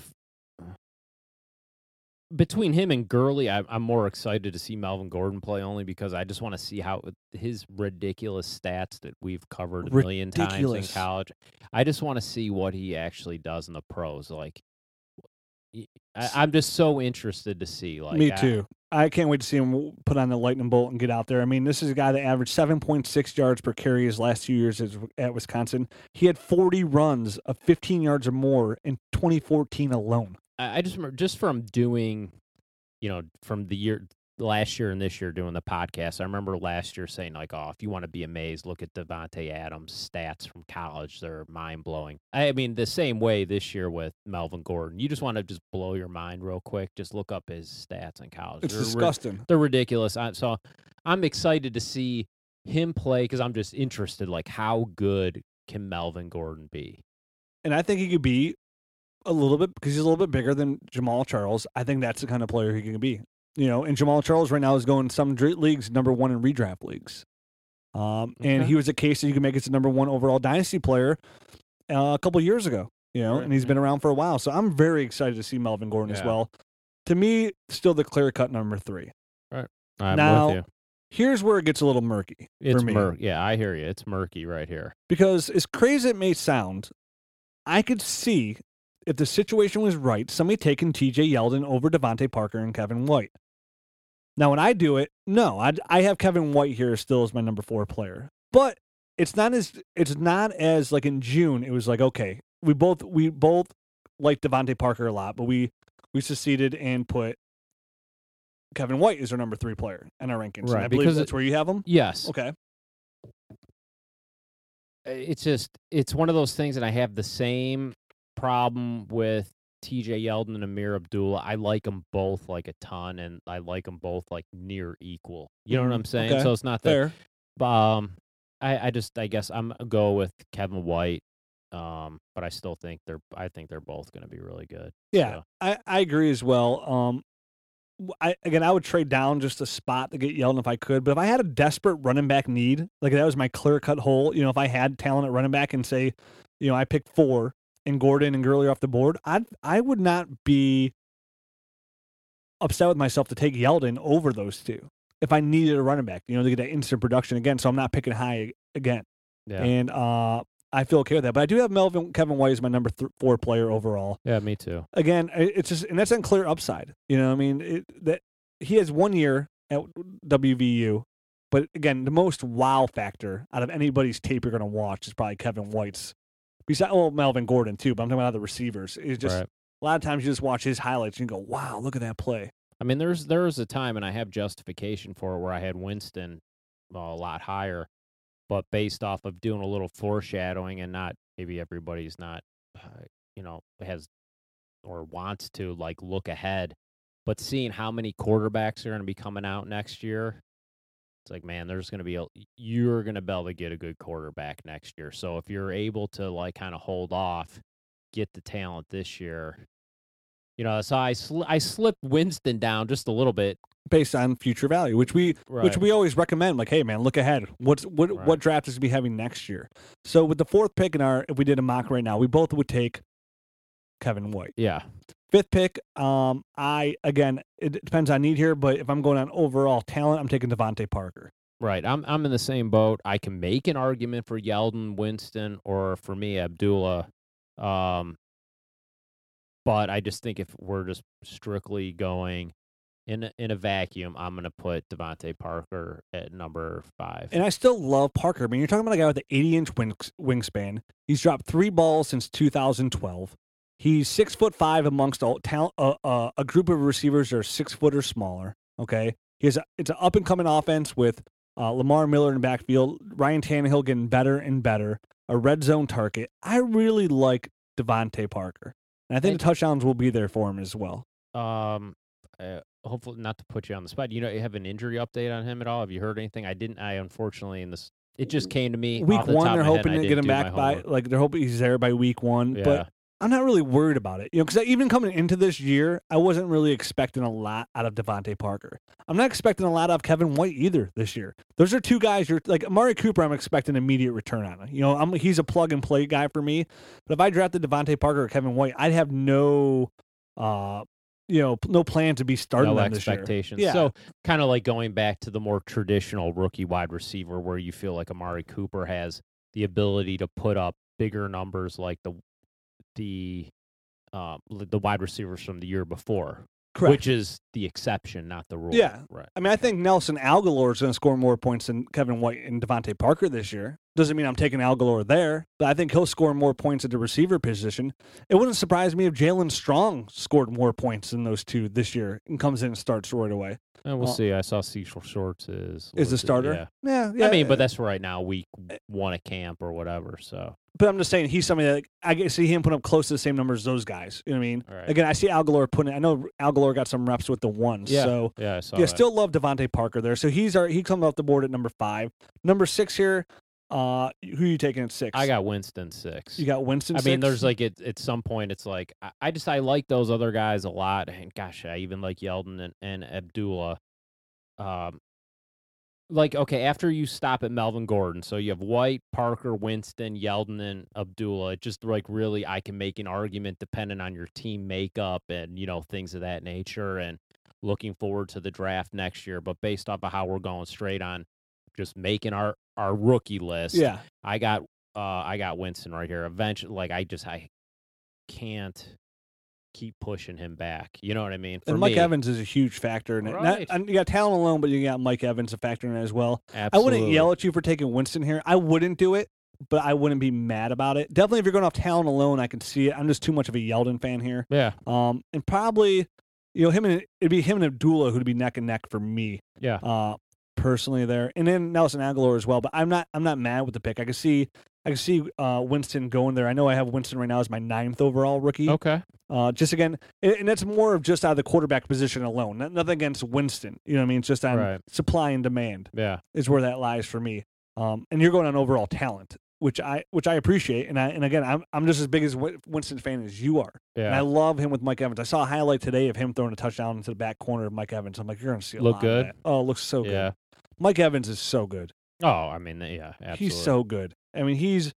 between him and Gurley, I, I'm more excited to see Melvin Gordon play only because I just want to see how his ridiculous stats that we've covered a million times in college. I just want to see what he actually does in the pros. Like, I, am just so interested to see. Like, Me I- too. I can't wait to see him put on the lightning bolt and get out there. I mean, this is a guy that averaged 7.6 yards per carry his last two years as- at Wisconsin. He had 40 runs of 15 yards or more in 2014 alone. I just remember just from doing, you know, from the year last year and this year doing the podcast. I remember last year saying like, "Oh, if you want to be amazed, look at Davante Adams' stats from college. They're mind blowing." I mean, the same way this year with Melvin Gordon. You just want to just blow your mind real quick. Just look up his stats in college. It's They're ri- disgusting. they're ridiculous. I, so I'm excited to see him play because I'm just interested. Like, how good can Melvin Gordon be? and I think he could be a little bit because he's a little bit bigger than Jamaal Charles. I think that's the kind of player he can be. You know, and Jamaal Charles right now is going some leagues number one in redraft leagues. Um, and he was a case that you can make it a number one overall dynasty player uh, a couple years ago. You know, Right, and he's been around for a while. So I'm very excited to see Melvin Gordon as well. To me, still the clear cut number three. I'm Now, with you. Here's where it gets a little murky It's for me. murky. Yeah, I hear you. It's murky right here. Because as crazy it may sound, I could see if the situation was right, somebody taking TJ Yeldon over DeVante Parker and Kevin White. Now, when I do it, no, I, I have Kevin White here still as my number four player, but it's not as it's not as like in June. It was like okay, we both we both like DeVante Parker a lot, but we we succeeded and put Kevin White is our number three player in our rankings. And Right, I believe because that's where you have him. Yes. Okay, It's just it's one of those things, and I have the same problem with T.J. Yeldon and Ameer Abdullah. I like them both like a ton, and I like them both like near equal. You know what I'm saying? Okay. So it's not that. fair. Um, I I just I guess I'm gonna go with Kevin White. Um, but I still think they're I think they're both going to be really good. Yeah, So, I, I agree as well. Um, I again, I would trade down just a spot to get Yeldon if I could. But if I had a desperate running back need, like that was my clear cut hole, you know, if I had talent at running back and say, you know, I picked four and Gordon and Gurley off the board, I I would not be upset with myself to take Yeldon over those two if I needed a running back, you know, to get that instant production again. So I'm not picking high again. Yeah. And uh, I feel okay with that. But I do have Melvin Kevin White as my number th- four player overall. yeah, me too. Again, it's just and that's unclear upside. You know, what I mean, it, that he has one year at WVU, but again, the most wow factor out of anybody's tape you're going to watch is probably Kevin White's. Besides, well, Melvin Gordon too, but I'm talking about the receivers. It's just right. a lot of times you just watch his highlights and you go, "Wow, look at that play." I mean, there's there was a time, and I have justification for it, where I had Winston well, a lot higher, but based off of doing a little foreshadowing, and not maybe everybody's not, uh, you know, has or wants to like look ahead, but seeing how many quarterbacks are going to be coming out next year, it's like, man, there's going to be a you're going to be able to get a good quarterback next year. So if you're able to like kind of hold off, get the talent this year. You know, so I sl- I slipped Winston down just a little bit. based on future value, which we which we always recommend. Like, hey man, look ahead. What's what Right. what draft is to be having next year? So with the fourth pick in our, if we did a mock right now, we both would take Kevin White. Yeah, Fifth pick, um, I again, it depends on need here, but if I'm going on overall talent, I'm taking DeVante Parker. right. I'm I'm in the same boat. I can make an argument for Yeldon, Winston, or for me Abdullah. Um, but I just think if we're just strictly going in a, in a vacuum, I'm going to put DeVante Parker at number five. And I still love Parker. I mean, you're talking about a guy with an 80 inch wings, wingspan. He's dropped three balls since 2012. He's six foot five amongst all talent, uh, uh, a group of receivers that are six foot or smaller. Okay, he has a, it's an up and coming offense with uh, Lamar Miller in the backfield, Ryan Tannehill getting better and better, a red zone target. I really like DeVante Parker, and I think And- the touchdowns will be there for him as well. Um, uh, hopefully not to put you on the spot. You know, you have an injury update on him at all? Have you heard anything? I didn't. I unfortunately in this, it just came to me. Week the one, top they're of my head, hoping to get him back by like they're hoping he's there by week one, Yeah. but. I'm not really worried about it, you know, because even coming into this year, I wasn't really expecting a lot out of DeVante Parker. I'm not expecting a lot out of Kevin White either this year. Those are two guys. You're like Amari Cooper. I'm expecting immediate return on. Him. You know, I'm he's a plug and play guy for me. But if I drafted DeVante Parker or Kevin White, I'd have no, uh, you know, no plan to be starting no them this year. expectations. Yeah. So kind of like going back to the more traditional rookie wide receiver, where you feel like Amari Cooper has the ability to put up bigger numbers, like the the uh, l- the wide receivers from the year before, Correct. which is the exception, not the rule. Yeah. right. I mean, I think Nelson Agholor is going to score more points than Kevin White and DeVante Parker this year. Doesn't mean I'm taking Agholor there, but I think he'll score more points at the receiver position. It wouldn't surprise me if Jaelen Strong scored more points than those two this year and comes in and starts right away. And we'll Well- see. I saw Cecil Shorts is Is a starter? Yeah. Yeah, yeah. I mean, but that's right now, week eh. one at camp or whatever. So but I'm just saying he's somebody that I see him put up close to the same numbers as those guys. You know what I mean? Right. Again, I see Agholor putting. I know Agholor got some reps with the ones. yeah, So yeah, I saw yeah, that. still love DeVante Parker there. So he's our he comes off the board at number five. Number six here. Uh, who are you taking at six? I got Winston six. You got Winston. I mean, there's like at at some point, it's like I, I just I like those other guys a lot, and gosh, I even like Yeldon and, and Abdullah. Um, like okay, after you stop at Melvin Gordon, so you have White, Parker, Winston, Yeldon, and Abdullah. Just like really, I can make an argument depending on your team makeup and you know things of that nature, and looking forward to the draft next year. But based off of how we're going straight on, just making our our rookie list, yeah. I got uh I got Winston right here. Eventually like I just I can't keep pushing him back. You know what I mean? For And Mike me, Evans is a huge factor in it. Right. and you got talent alone, but you got Mike Evans a factor in it as well. Absolutely. I wouldn't yell at you for taking Winston here. I wouldn't do it, but I wouldn't be mad about it. Definitely, if you're going off talent alone, I can see it. I'm just too much of a Yeldon fan here. Yeah, Um, and probably, you know, him and it'd be him and Abdullah who'd be neck and neck for me. yeah. uh, personally there, and then Nelson Agholor as well. But I'm not I'm not mad with the pick. I can see I can see uh, Winston going there. I know I have Winston right now as my ninth overall rookie. Okay. Uh, just again, and, that's more of just out of the quarterback position alone. Not- Nothing against Winston. You know what I mean? It's just on Right. supply and demand Yeah. is where that lies for me. Um, and you're going on overall talent, which I which I appreciate. And I and again, I'm I'm just as big as Winston fan as you are. And I love him with Mike Evans. I saw a highlight today of him throwing a touchdown into the back corner of Mike Evans. I'm like, you're gonna see a Look lot good? Oh, it looks so good. Yeah. Mike Evans is so good. Oh, I mean, yeah, absolutely. He's so good. I mean, he's.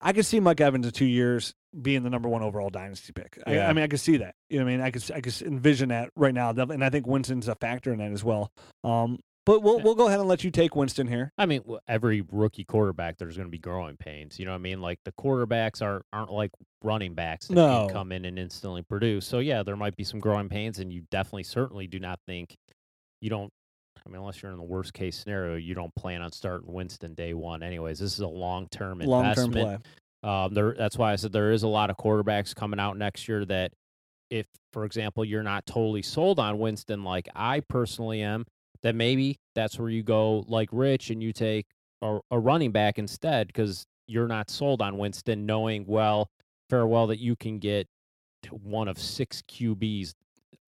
I could see Mike Evans in two years being the number one overall dynasty pick. I, Yeah. I mean, I could see that. You know, what I mean, I could I could envision that right now, and I think Winston's a factor in that as well. Um, but we'll we'll go ahead and let you take Winston here. I mean, every rookie quarterback, there's going to be growing pains. You know what I mean? Like the quarterbacks are aren't like running backs that No. can come in and instantly produce. So yeah, there might be some growing pains, and you definitely, certainly do not think you don't. I mean, unless you're in the worst case scenario, you don't plan on starting Winston day one. Anyways, this is a long term Long term investment. play. Um, there, that's why I said there is a lot of quarterbacks coming out next year that, if, for example, you're not totally sold on Winston, like I personally am, that maybe that's where you go like Rich and you take a, a running back instead because you're not sold on Winston, knowing well, farewell, that you can get one of six QBs.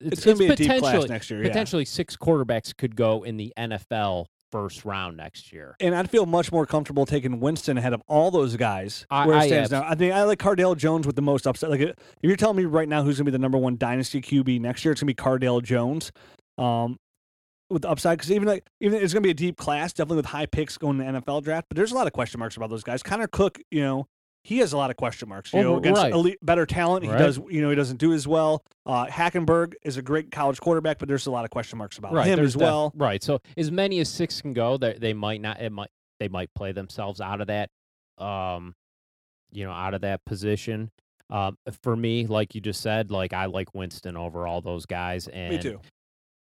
It's, going to be a deep class potentially- next year. Yeah. Potentially six quarterbacks could go in the NFL first round next year. And I'd feel much more comfortable taking Winston ahead of all those guys. I- where it stands abs- now, I think I like Cardale Jones with the most upside. Like, if you're telling me right now who's going to be the number one dynasty QB next year, it's going to be Cardale Jones. Um, with the upside, because even like even it's going to be a deep class, definitely with high picks going to the NFL draft. But there's a lot of question marks about those guys. Connor Cook, you know, he has a lot of question marks. You know, against right. elite, better talent, he Right. does. You know, he doesn't do as well. Uh, Hackenberg is a great college quarterback, but there's a lot of question marks about him there's as def- well. right. So as many as six can go, they they might not. It might they might play themselves out of that, um, you know, out of that position. Um, for me, like you just said, like I like Winston over all those guys, and Me too.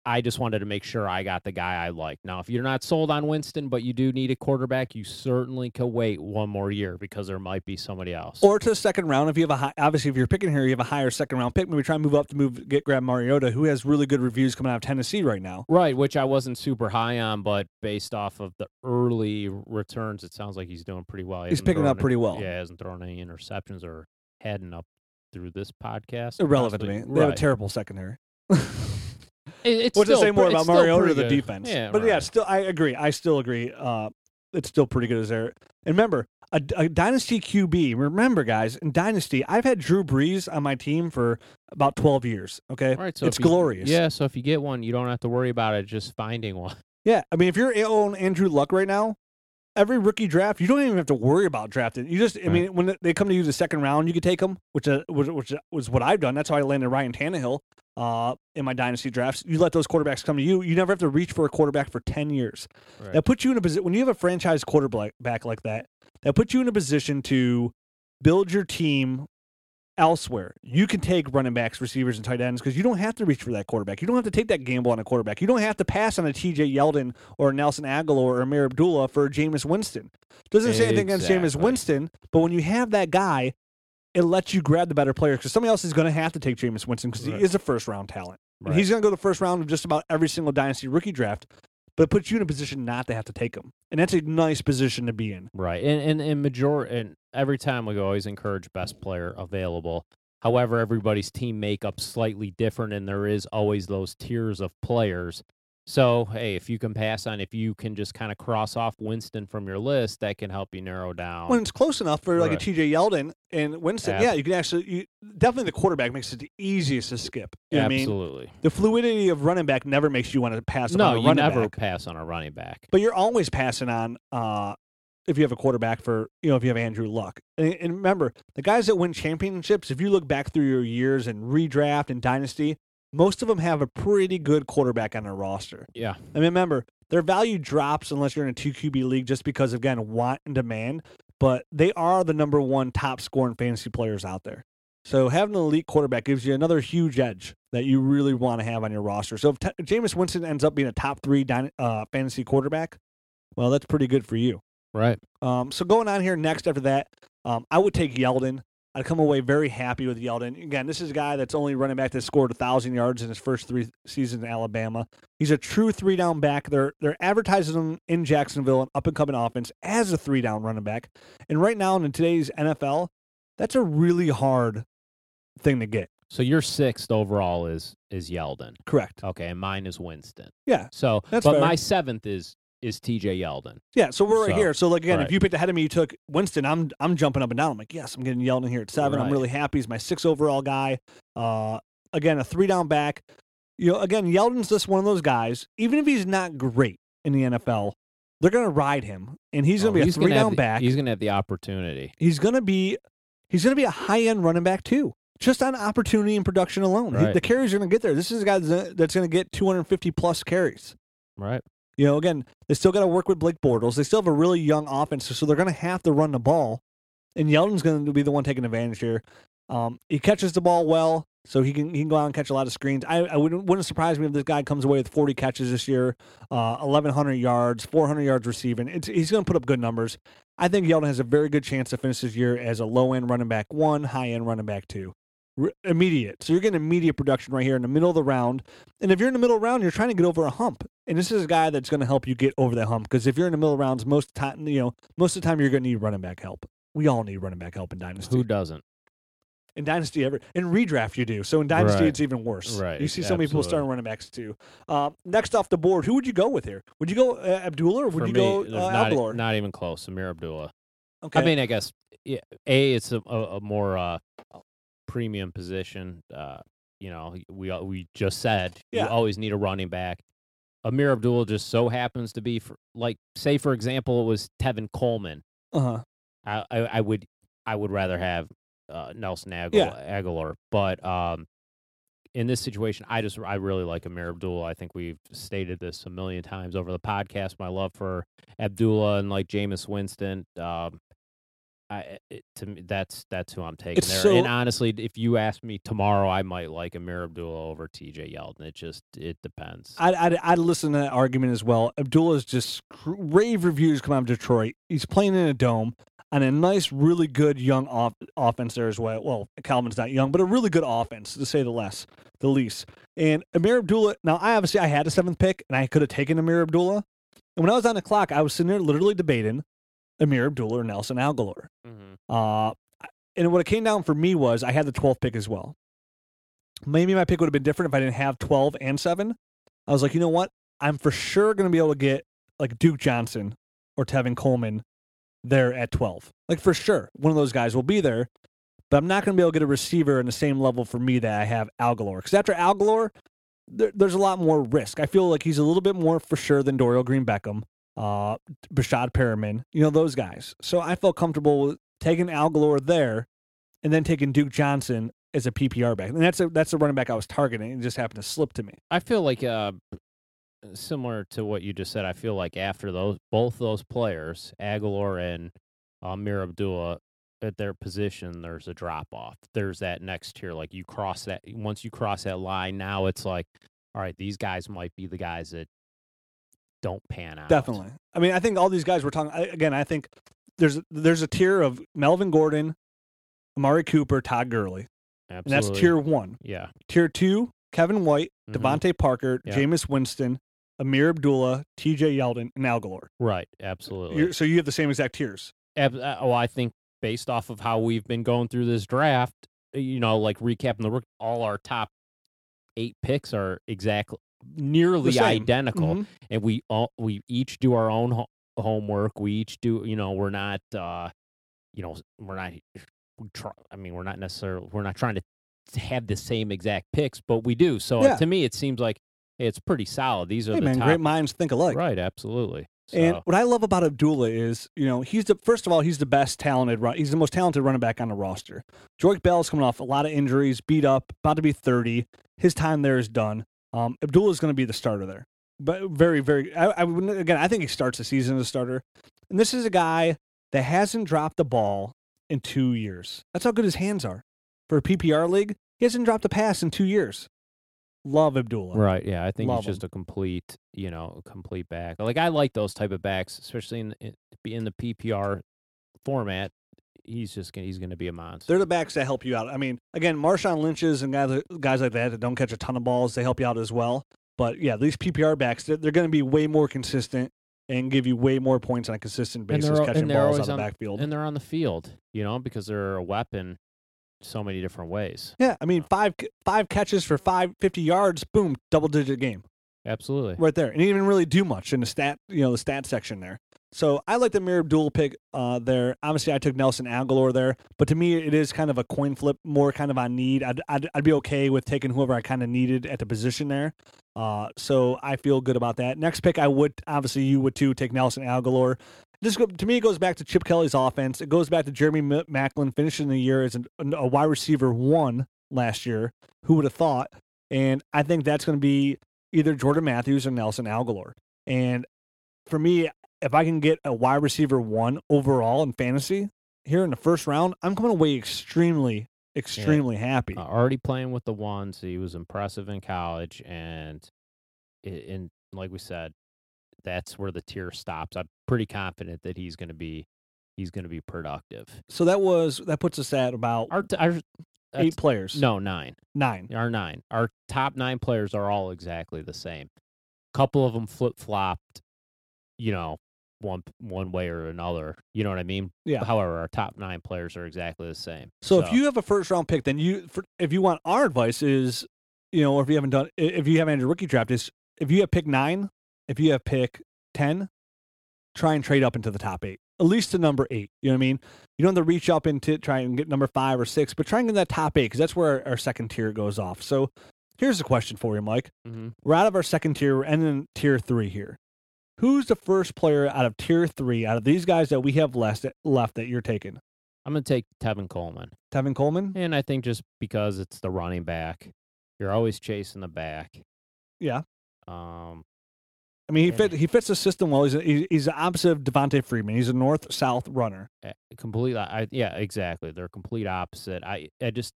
I just wanted to make sure I got the guy I like. Now, if you're not sold on Winston, but you do need a quarterback, you certainly can wait one more year because there might be somebody else. Or to the second round, if you have a high, obviously if you're picking here, you have a higher second round pick. Maybe try and move up to move get grab Mariota, who has really good reviews coming out of Tennessee right now. Right, which I wasn't super high on, but based off of the early returns, it sounds like he's doing pretty well. He He's picking up pretty well. Yeah, he hasn't thrown any interceptions or hadn't up through this podcast. Irrelevant to me. possibly. They have a terrible secondary. It- it's What's to say more about Mariota the good. defense? Yeah, but yeah, still I agree. I still agree. Uh, it's still pretty good as there. And remember, a, a dynasty QB. Remember, guys, in dynasty, I've had Drew Brees on my team for about twelve years. Okay, Right, so it's you- glorious. Yeah, so if you get one, you don't have to worry about it just finding one. Yeah, I mean, if you're on Andrew Luck right now, every rookie draft, you don't even have to worry about drafting. You just, I Right. mean, when they come to you the second round, you could take them, which uh, which, which was what I've done. That's how I landed Ryan Tannehill uh, in my dynasty drafts. You let those quarterbacks come to you. You never have to reach for a quarterback for ten years. Right. That puts you in a position when you have a franchise quarterback like that. That puts you in a position to build your team elsewhere. You can take running backs, receivers, and tight ends because you don't have to reach for that quarterback. You don't have to take that gamble on a quarterback. You don't have to pass on a T.J. Yeldon or a Nelson Agholor or Ameer Abdullah for Jameis Winston. Doesn't say anything against Jameis Winston, but when you have that guy, it lets you grab the better player because somebody else is going to have to take Jameis Winston because Right. he is a first round talent. Right. he's going to go the first round of just about every single dynasty rookie draft, but it puts you in a position not to have to take them. And that's a nice position to be in. Right. And and and major and every time we always encourage best player available. However, everybody's team makeup slightly different and there is always those tiers of players. So, hey, if you can pass on if you can just kind of cross off Winston from your list, that can help you narrow down. when it's close enough for like Right. a TJ Yeldon and Winston, Ab- yeah, you can actually you, definitely the quarterback makes it the easiest to skip. You know what I mean? Absolutely. The fluidity of running back never makes you want to pass No, on a you running never back, pass on a running back. but you're always passing on uh, if you have a quarterback for you know if you have Andrew Luck. And, and remember, the guys that win championships, if you look back through your years and redraft and dynasty, most of them have a pretty good quarterback on their roster. Yeah. I mean, remember, their value drops unless you're in a two QB league just because, again, want and demand. But they are the number one top scoring fantasy players out there. So having an elite quarterback gives you another huge edge that you really want to have on your roster. So if t- Jameis Winston ends up being a top three dyna- uh, fantasy quarterback, well, that's pretty good for you. Right. Um, so going on here next after that, um, I would take Yeldon. I'd come away very happy with Yeldon. Again, this is a guy that's only running back that scored a thousand yards in his first three seasons in Alabama. He's a true three down back. They're they're advertising him in Jacksonville, an up and coming offense, as a three down running back. And right now in today's NFL, that's a really hard thing to get. So your sixth overall is is Yeldon. Correct. Okay, and mine is Winston. Yeah. So, That's but fair. my seventh is is T.J. Yeldon. Yeah, so we're right So, here. So like again, right. if you picked ahead of me, you took Winston. I'm I'm jumping up and down. I'm like, yes, I'm getting Yeldon here at seven. I'm really happy. He's my six overall guy. Uh, again, a three down back. You know, again, Yeldon's just one of those guys. Even if he's not great in the NFL, they're gonna ride him, and he's gonna Oh, be a he's three down the- back. He's going to have the opportunity. he's gonna be he's gonna be a high end running back too. Just on opportunity and production alone, He- Right. the carries are gonna get there. This is a guy that's that's gonna get 250 plus carries. Right. You know, again, they still got to work with Blake Bortles. They still have a really young offense, so they're going to have to run the ball. And Yeldon's going to be the one taking advantage here. Um, he catches the ball well, so he can he can go out and catch a lot of screens. I, I wouldn't wouldn't surprise me if this guy comes away with 40 catches this year, uh, 1,100 yards, 400 yards receiving. It's, he's going to put up good numbers. I think Yeldon has a very good chance to finish this year as a low end running back one, high end running back two. Immediate. So you're getting immediate production right here in the middle of the round. And if you're in the middle round, you're trying to get over a hump. And this is a guy that's going to help you get over that hump because if you're in the middle rounds, most of the time, you know, most of the time you're going to need running back help. We all need running back help in dynasty. Who doesn't? in dynasty, ever in redraft you do. So in dynasty, Right. it's even worse. Right, You see so many people starting running backs too. Uh, next off the board, who would you go with here? Would you go uh, Abdullah or would For you me, go uh, not, not even close. Ameer Abdullah. okay. I mean, I guess yeah, a it's a, a, a more uh, premium position. Uh, you know, we we just said Yeah. you always need a running back. Ameer Abdullah just so happens to be for like say for example it was Tevin Coleman. uh huh. I, I, I would I would rather have uh, Nelson Agholor, Yeah. Agholor, but um, in this situation, I just I really like Ameer Abdullah. I think we've stated this a million times over the podcast. My love for Abdullah and like Jameis Winston. Um, I eh, it, to me that's that's who I'm taking It's there. so- and honestly, if you ask me tomorrow, I might like Ameer Abdullah over T.J. Yeldon. It just it depends. I'd, I'd, I'd listen to that argument as well. Abdullah's just rave reviews come out of Detroit. He's playing in a dome on a nice, really good young off- offense there as well. Well, Calvin's not young, but a really good offense to say the less, the least. And Ameer Abdullah. Now, I obviously I had a seventh pick, and I could have taken Ameer Abdullah. And when I was on the clock, I was sitting there literally debating Ameer Abdullah or Nelson Agholor. Mhm. Uh, and what it came down for me was I had the 12th pick as well. Maybe my pick would have been different if I didn't have 12 and 7. I was like, you know what? I'm for sure going to be able to get like Duke Johnson or Tevin Coleman there at 12. Like for sure. One of those guys will be there. But I'm not going to be able to get a receiver in the same level for me that I have Agholor. Because after Agholor, there, there's a lot more risk. I feel like he's a little bit more for sure than Dorial Green Beckham, uh, Breshad Perriman, you know, those guys. So I felt comfortable with taking Agholor there and then taking Duke Johnson as a PPR back. And that's a, that's the running back I was targeting. It just happened to slip to me. I feel like uh, similar to what you just said. I feel like after those both those players, Agholor and Ameer Abdullah, at their position, there's a drop off. There's that next tier. Like you cross that once you cross that line, now it's like, all right, these guys might be the guys that don't pan out. Definitely. I mean, I think all these guys we're talking again. I think there's there's a tier of Melvin Gordon, Amari Cooper, Todd Gurley, and that's tier one. Yeah. Tier two: Kevin White, Mhm. DeVante Parker, Yeah. Jameis Winston, Ameer Abdullah, T.J. Yeldon, and Al Agholor. Right. Absolutely. You're, so you have the same exact tiers. Ab- uh, I think based off of how we've been going through this draft, uh, you know, like recapping the rook, all our top eight picks are exactly nearly identical, Mhm. and we all we each do our own ho- homework. We each do, you know, we're not, uh, you know, we're not. We try, I mean, we're not necessarily we're not trying to have the same exact picks, but we do. So Yeah. to me, it seems like it's pretty solid. These are Hey the man, top. great minds think alike. right. Absolutely. And what I love about Abdullah is, you know, he's the first of all, he's the best talented. run- He's the most talented running back on the roster. Jordan Bell is coming off a lot of injuries, beat up, about to be thirty. His time there is done. Um, Abdullah is going to be the starter there, but very, very. I, I would again, I think he starts the season as a starter. And this is a guy that hasn't dropped the ball in two years. That's how good his hands are for a PPR league. He hasn't dropped a pass in two years. Love Abdullah. Right. Yeah, I think Love he's just a complete, you know, complete back. Like I like those type of backs, especially in in, in the PPR format. He's just gonna, he's going to be a monster. They're the backs that help you out. I mean, again, Marshawn Lynch's and guys, guys like that that don't catch a ton of balls, they help you out as well. But yeah, these PPR backs, they're, they're going to be way more consistent and give you way more points on a consistent And basis, they're catching and they're balls always out of the on- backfield. and they're on the field, you know, because they're a weapon so many different ways. yeah, I mean, five five catches for five fifty yards, boom, double digit game. Absolutely. right there, and he didn't really do much in the stat, you know, the stat section there. So I like the Mir Abdul pick uh, there. Obviously, I took Nelson Agholor there, but to me, it is kind of a coin flip, more kind of on need. I'd I'd, I'd be okay with taking whoever I kind of needed at the position there. Uh, so I feel good about that. Next pick, I would obviously you would too take Nelson Agholor. This to me it goes back to Chip Kelly's offense. It goes back to Jeremy Maclin finishing the year as an, a wide receiver one last year. Who would have thought? And I think that's going to be either Jordan Matthews or Nelson Aguilar. And for me, if I can get a wide receiver one overall in fantasy here in the first round, I'm coming away extremely, extremely happy. Uh, already playing with the ones. He was impressive in college, and in like we said, that's where the tier stops. I'm pretty confident that he's going to be he's going to be productive. So that was that puts us at about Our, our eight players. no nine. nine. Our nine. Our top nine players are all exactly the same. A couple of them flip flopped, you know, one one way or another. You know what I mean? Yeah. However, our top nine players are exactly the same. So, if you have a first round pick, then you for, if you want our advice is, you know, or if you haven't done if you haven't had your rookie draft is if you have pick nine, if you have pick ten, try and trade up into the top eight, at least to number eight. You know what I mean? You don't have to reach up into try and get number five or six, but try and get that top eight because that's where our, our second tier goes off. So here's a question for you, Mike. hmm We're out of our second tier, we're ending tier three here. Who's the first player out of tier three, out of these guys that we have left left that you're taking? I'm gonna take Tevin Coleman. Tevin Coleman? And I think just because it's the running back, you're always chasing the back. Yeah. Um, I mean, he fit he fits the system well. He's a, he's the opposite of Devonta Freeman. He's a north south runner. eh, complete. I yeah, exactly. They're complete opposite. I I just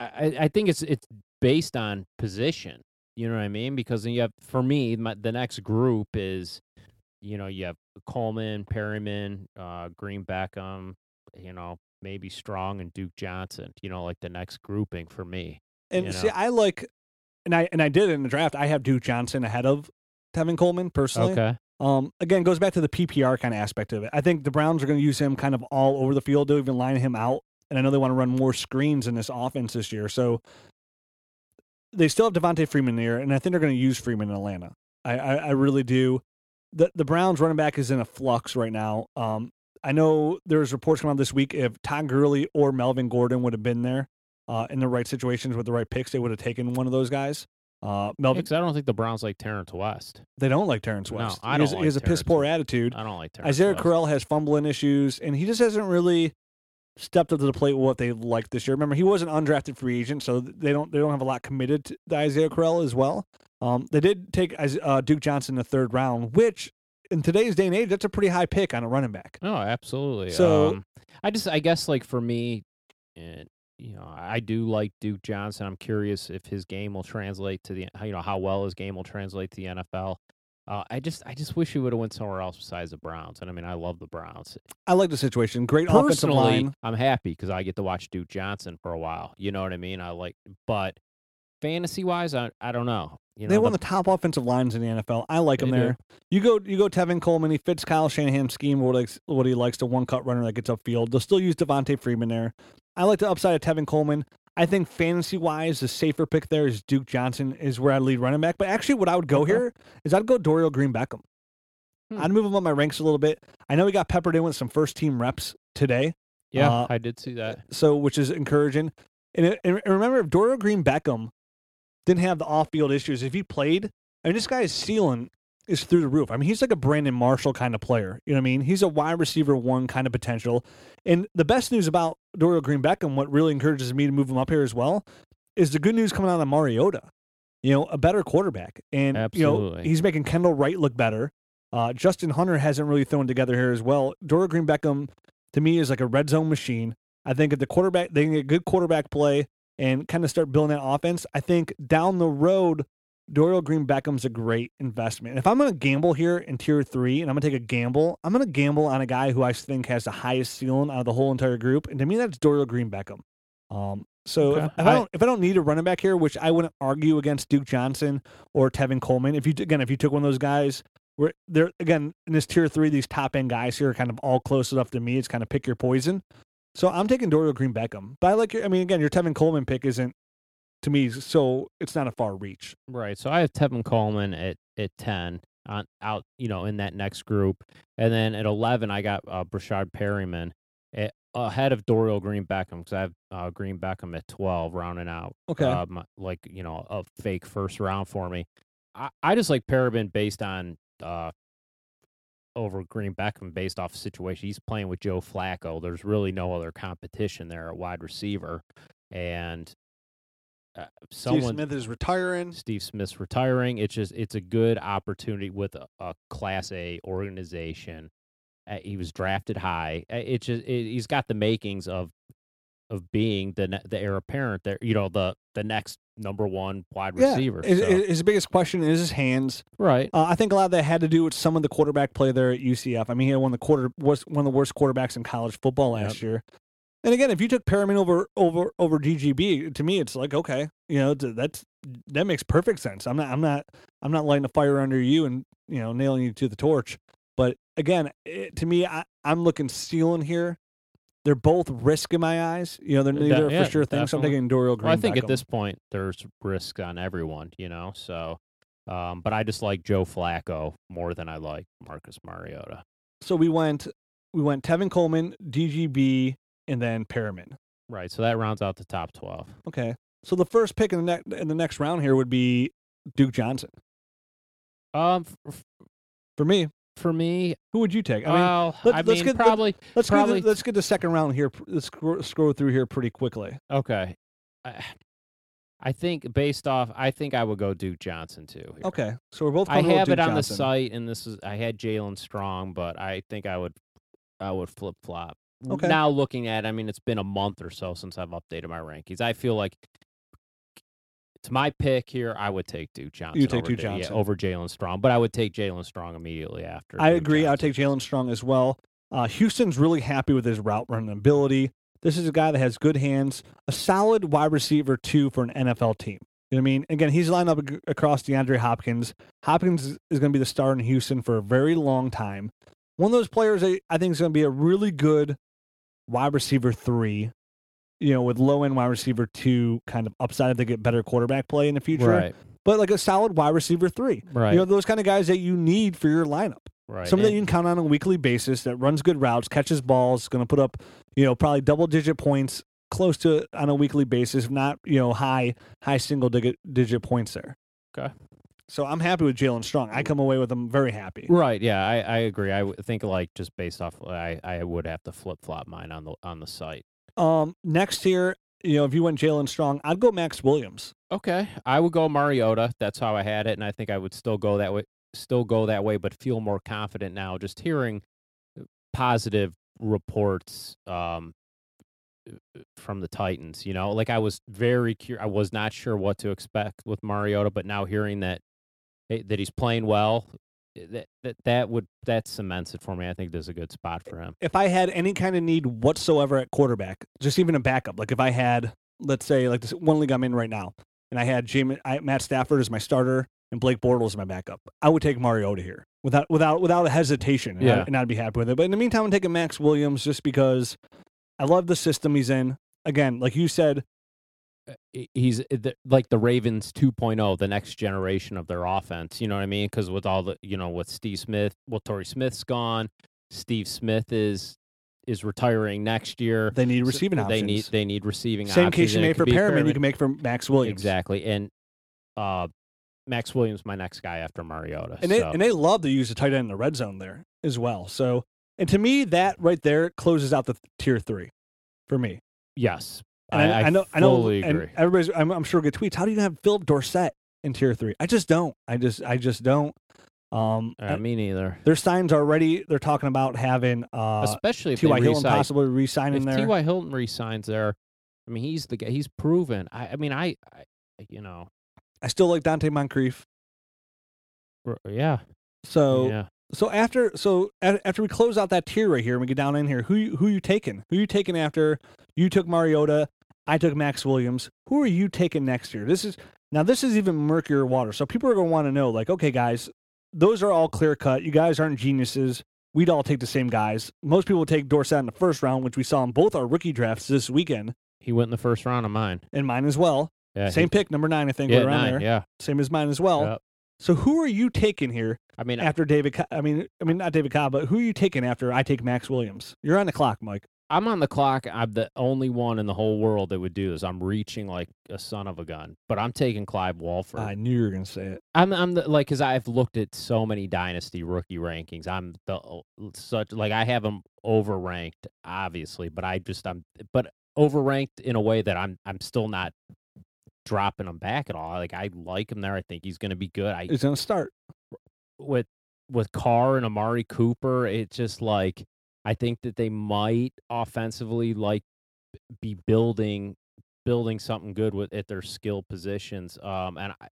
I- I think it's it's based on position. You know what I mean? Because then you have for me, my, the next group is, you know, you have Coleman, Perriman, uh, Green Beckham, you know, maybe Strong and Duke Johnson. You know, like the next grouping for me. And You see. I like, and I and I did in the draft. I have Duke Johnson ahead of Tevin Coleman personally. Okay. Um, again, goes back to the PPR kind of aspect of it. I think the Browns are going to use him kind of all over the field. They'll even line him out, and I know they want to run more screens in this offense this year. So they still have Devonta Freeman there, and I think they're going to use Freeman in Atlanta. I, I, I really do. The the Browns running back is in a flux right now. Um, I know there's reports coming out this week if Todd Gurley or Melvin Gordon would have been there uh, in the right situations with the right picks, they would have taken one of those guys. Uh, Melvin, Because I don't think the Browns like Terrence West. they don't like Terrence No, West. I he has, don't he has a piss poor attitude. I don't like Terrence Isaiah West. Crowell has fumbling issues, and he just hasn't really stepped up to the plate with what they like this year. Remember, he was an undrafted free agent, so they don't they don't have a lot committed to Isaiah Crowell as well. Um, they did take uh, Duke Johnson in the third round, which in today's day and age, that's a pretty high pick on a running back. No, absolutely. So- um, I just, I guess, like for me, and you know, I do like Duke Johnson. I'm curious if his game will translate to the, you know, how well his game will translate to the NFL. Uh, I just, I just wish he would have went somewhere else besides the Browns. And I mean, I love the Browns. I like the situation. Great offensive line. I'm happy because I get to watch Duke Johnson for a while. You know what I mean? I like, but fantasy wise, I, I don't know. You know, they won the top offensive lines in the NFL. I like them They do. there. You go, you go. Tevin Coleman. He fits Kyle Shanahan's scheme. What, likes, what he likes, the one cut runner that gets upfield. They'll still use Devonta Freeman there. I like the upside of Tevin Coleman. I think fantasy wise, the safer pick there is Duke Johnson is where I lead running back. But actually, what I would go Okay. here is I'd go Dorial Green Beckham. Hmm. I'd move him up my ranks a little bit. I know he got peppered in with some first team reps today, yeah, uh, I did see that. so which is encouraging. And, it, and remember, if Dorial Green Beckham didn't have the off-field issues, if he played, I mean, this guy is ceiling is through the roof. I mean, he's like a Brandon Marshall kind of player. You know what I mean? He's a wide receiver one kind of potential. And the best news about Dorial Green Beckham, what really encourages me to move him up here as well, is the good news coming out of Mariota. You know, a better quarterback, and you know he's making Kendall Wright look better. Uh, Justin Hunter hasn't really thrown together here as well. Dorial Green Beckham, to me, is like a red zone machine. I think if the quarterback they can get good quarterback play and kind of start building that offense, I think down the road, Dorial Green Beckham's a great investment. And if I'm going to gamble here in tier three and I'm going to take a gamble, I'm going to gamble on a guy who I think has the highest ceiling out of the whole entire group. And to me, that's Dorial Green Beckham. Um, so Okay. if, if I I- don't if I don't need a running back here, which I wouldn't argue against Duke Johnson or Tevin Coleman, if you again if you took one of those guys, where they're again in this tier three, these top end guys here are kind of all close enough to me. It's kind of pick your poison. So I'm taking Dorial Green Beckham, but I like your. I mean, again, your Tevin Coleman pick isn't to me, so it's not a far reach. Right. So I have Tevin Coleman at at ten on out, you know, in that next group, and then at eleven I got uh, Breshad Perriman at, ahead of Dorial Green Beckham because I have uh, Green Beckham at twelve, rounding out. Okay. uh, my- like you know a fake first round for me. I, I just like Perriman based on uh over Green Beckham based off situation. He's playing with Joe Flacco. There's really no other competition there at wide receiver, and uh, Steve Smith is retiring. Steve Smith's retiring. It's just it's a good opportunity with a, a Class A organization. Uh, he was drafted high. Uh, It just it, he's got the makings of of being the the heir apparent. There, you know the the next number one wide Yeah, receiver. his, so- his biggest question is his hands. right. Uh, I think a lot of that had to do with some of the quarterback play there at UCF. I mean, he had one of the quarter was one of the worst quarterbacks in college football last year. And again, if you took Perriman over over over DGB, to me, it's like okay, you know, that's that makes perfect sense. I'm not I'm not I'm not lighting a fire under you and you know nailing you to the torch. But again, it, to me, I, I'm looking ceiling here. They're both risk in my eyes. You know, they're neither yeah, for sure things. So I'm taking Dorial Green. Well, I think at this point there's risk on everyone. You know, so. Um, but I just like Joe Flacco more than I like Marcus Mariota. So we went we went Tevin Coleman, DGB, and then Perriman. Right. So that rounds out the top twelve. Okay. So the first pick in the next in the next round here would be Duke Johnson. Um, f- For me, for me, who would you take? I mean, well, let's- I let's mean, get probably let's probably- get the, let's get the second round here. Let's scroll, scroll through here pretty quickly. Okay. I, I think based off, I think I would go Duke Johnson too. here. Okay. So we're both. I have Duke it on Johnson. the site, and this is I had Jaelen Strong, but I think I would, I would flip flop. Okay. Now looking at, I mean, it's been a month or so since I've updated my rankings. I feel like to my pick here. I would take Duke Johnson. You take over Duke Ja- yeah, Johnson. over Jaelen Strong, but I would take Jaelen Strong immediately after. I Duke agree. I'll take Jaelen Strong as well. Uh, Houston's really happy with his route running ability. This is a guy that has good hands, a solid wide receiver too for an NFL team. You know what I mean? Again, he's lined up across DeAndre Hopkins. Hopkins is- is going to be the star in Houston for a very long time. One of those players that I think is going to be a really good wide receiver three. You know, with low end wide receiver two kind of upside if they get better quarterback play in the future. Right. But like a solid wide receiver three. Right. You know, those kind of guys that you need for your lineup. right. Somebody that you can count on on a weekly basis that runs good routes, catches balls, going to put up, you know, probably double digit points close to on a weekly basis, if not, you know, high high single digit digit points there. Okay. So I'm happy with Jaelen Strong. I come away with him very happy. Right. Yeah, I, I agree. I think like just based off, I, I would have to flip flop mine on the on the site. Um, next here, you know, if you went Jaelen Strong, I'd go Maxx Williams. Okay, I would go Mariota. That's how I had it, and I think I would still go that way. Still go that way, but feel more confident now. Just hearing positive reports um, from the Titans. You know, like I was very curious. I was not sure what to expect with Mariota, but now hearing that that he's playing well, eh, that that that would that cements it for me. I think there's a good spot for him. If I had any kind of need whatsoever at quarterback, just even a backup, like if I had, let's say, like this one league I'm in right now, and I had Jamie, I, Matt Stafford as my starter and Blake Bortles as my backup, I would take Mariota here without without without a hesitation, and, Yeah. I, and I'd be happy with it. But in the meantime, I'm taking Maxx Williams just because I love the system he's in. Again, like you said, he's the, like the Ravens 2.0, the next generation of their offense. You know what I mean? Because with all the, you know, with Steve Smith, well, Torrey Smith's gone. Steve Smith is is retiring next year. they need So receiving they need they need receiving Same options. case you made for Perriman, you can make for Maxx Williams. exactly. And uh, Maxx Williams, my next guy after Mariota. And they so, and they love to use the tight end in the red zone there as well. So, and to me, that right there closes out the th- tier three for me. yes, And I, I, know, I know, fully and everybody's. I'm, I'm sure get tweets. How do you have Phillip Dorsett in tier three? I just don't. I just, I just don't. Um, Uh, me neither. there's signs already. They're talking about having uh, Especially if T.Y. Hilton re-sign- possibly re-signing if there. T.Y. Hilton resigns there, I mean, he's the guy. He's proven. I, I mean, I, I, you know, I still like Donte Moncrief. r- yeah, So, yeah. so after, so after we close out that tier right here, and we get down in here. Who, you- who you taking? Who you taking after you took Mariota? I took Maxx Williams. Who are you taking next year? This is now. This is even murkier water. So people are going to want to know, like, okay, guys, those are all clear cut. You guys aren't geniuses. We'd all take the same guys. Most people take Dorsett in the first round, which we saw in both our rookie drafts this weekend, He went in the first round of mine. and mine as well. Yeah, Same he- pick, number nine, I think, yeah, right around nine, there. yeah. Same as mine as well. Yep. So who are you taking here I mean, after David? Co- I mean, I mean not David Cobb, but who are you taking after I take Maxx Williams? You're on the clock, Mike. I'm on the clock. I'm the only one in the whole world that would do this. I'm reaching like a son of a gun, but I'm taking Clive Walford. I knew you were gonna say it. I'm I'm the, like because I've looked at so many dynasty rookie rankings. I'm the oh, such like I have them overranked, obviously, but I just I'm but overranked in a way that I'm I'm still not dropping him back at all. Like I like him there. I think he's going to be good. I He's gonna start. with with Carr and Amari Cooper, it's just like I think that they might offensively like be building building something good with at their skill positions. Um, and I,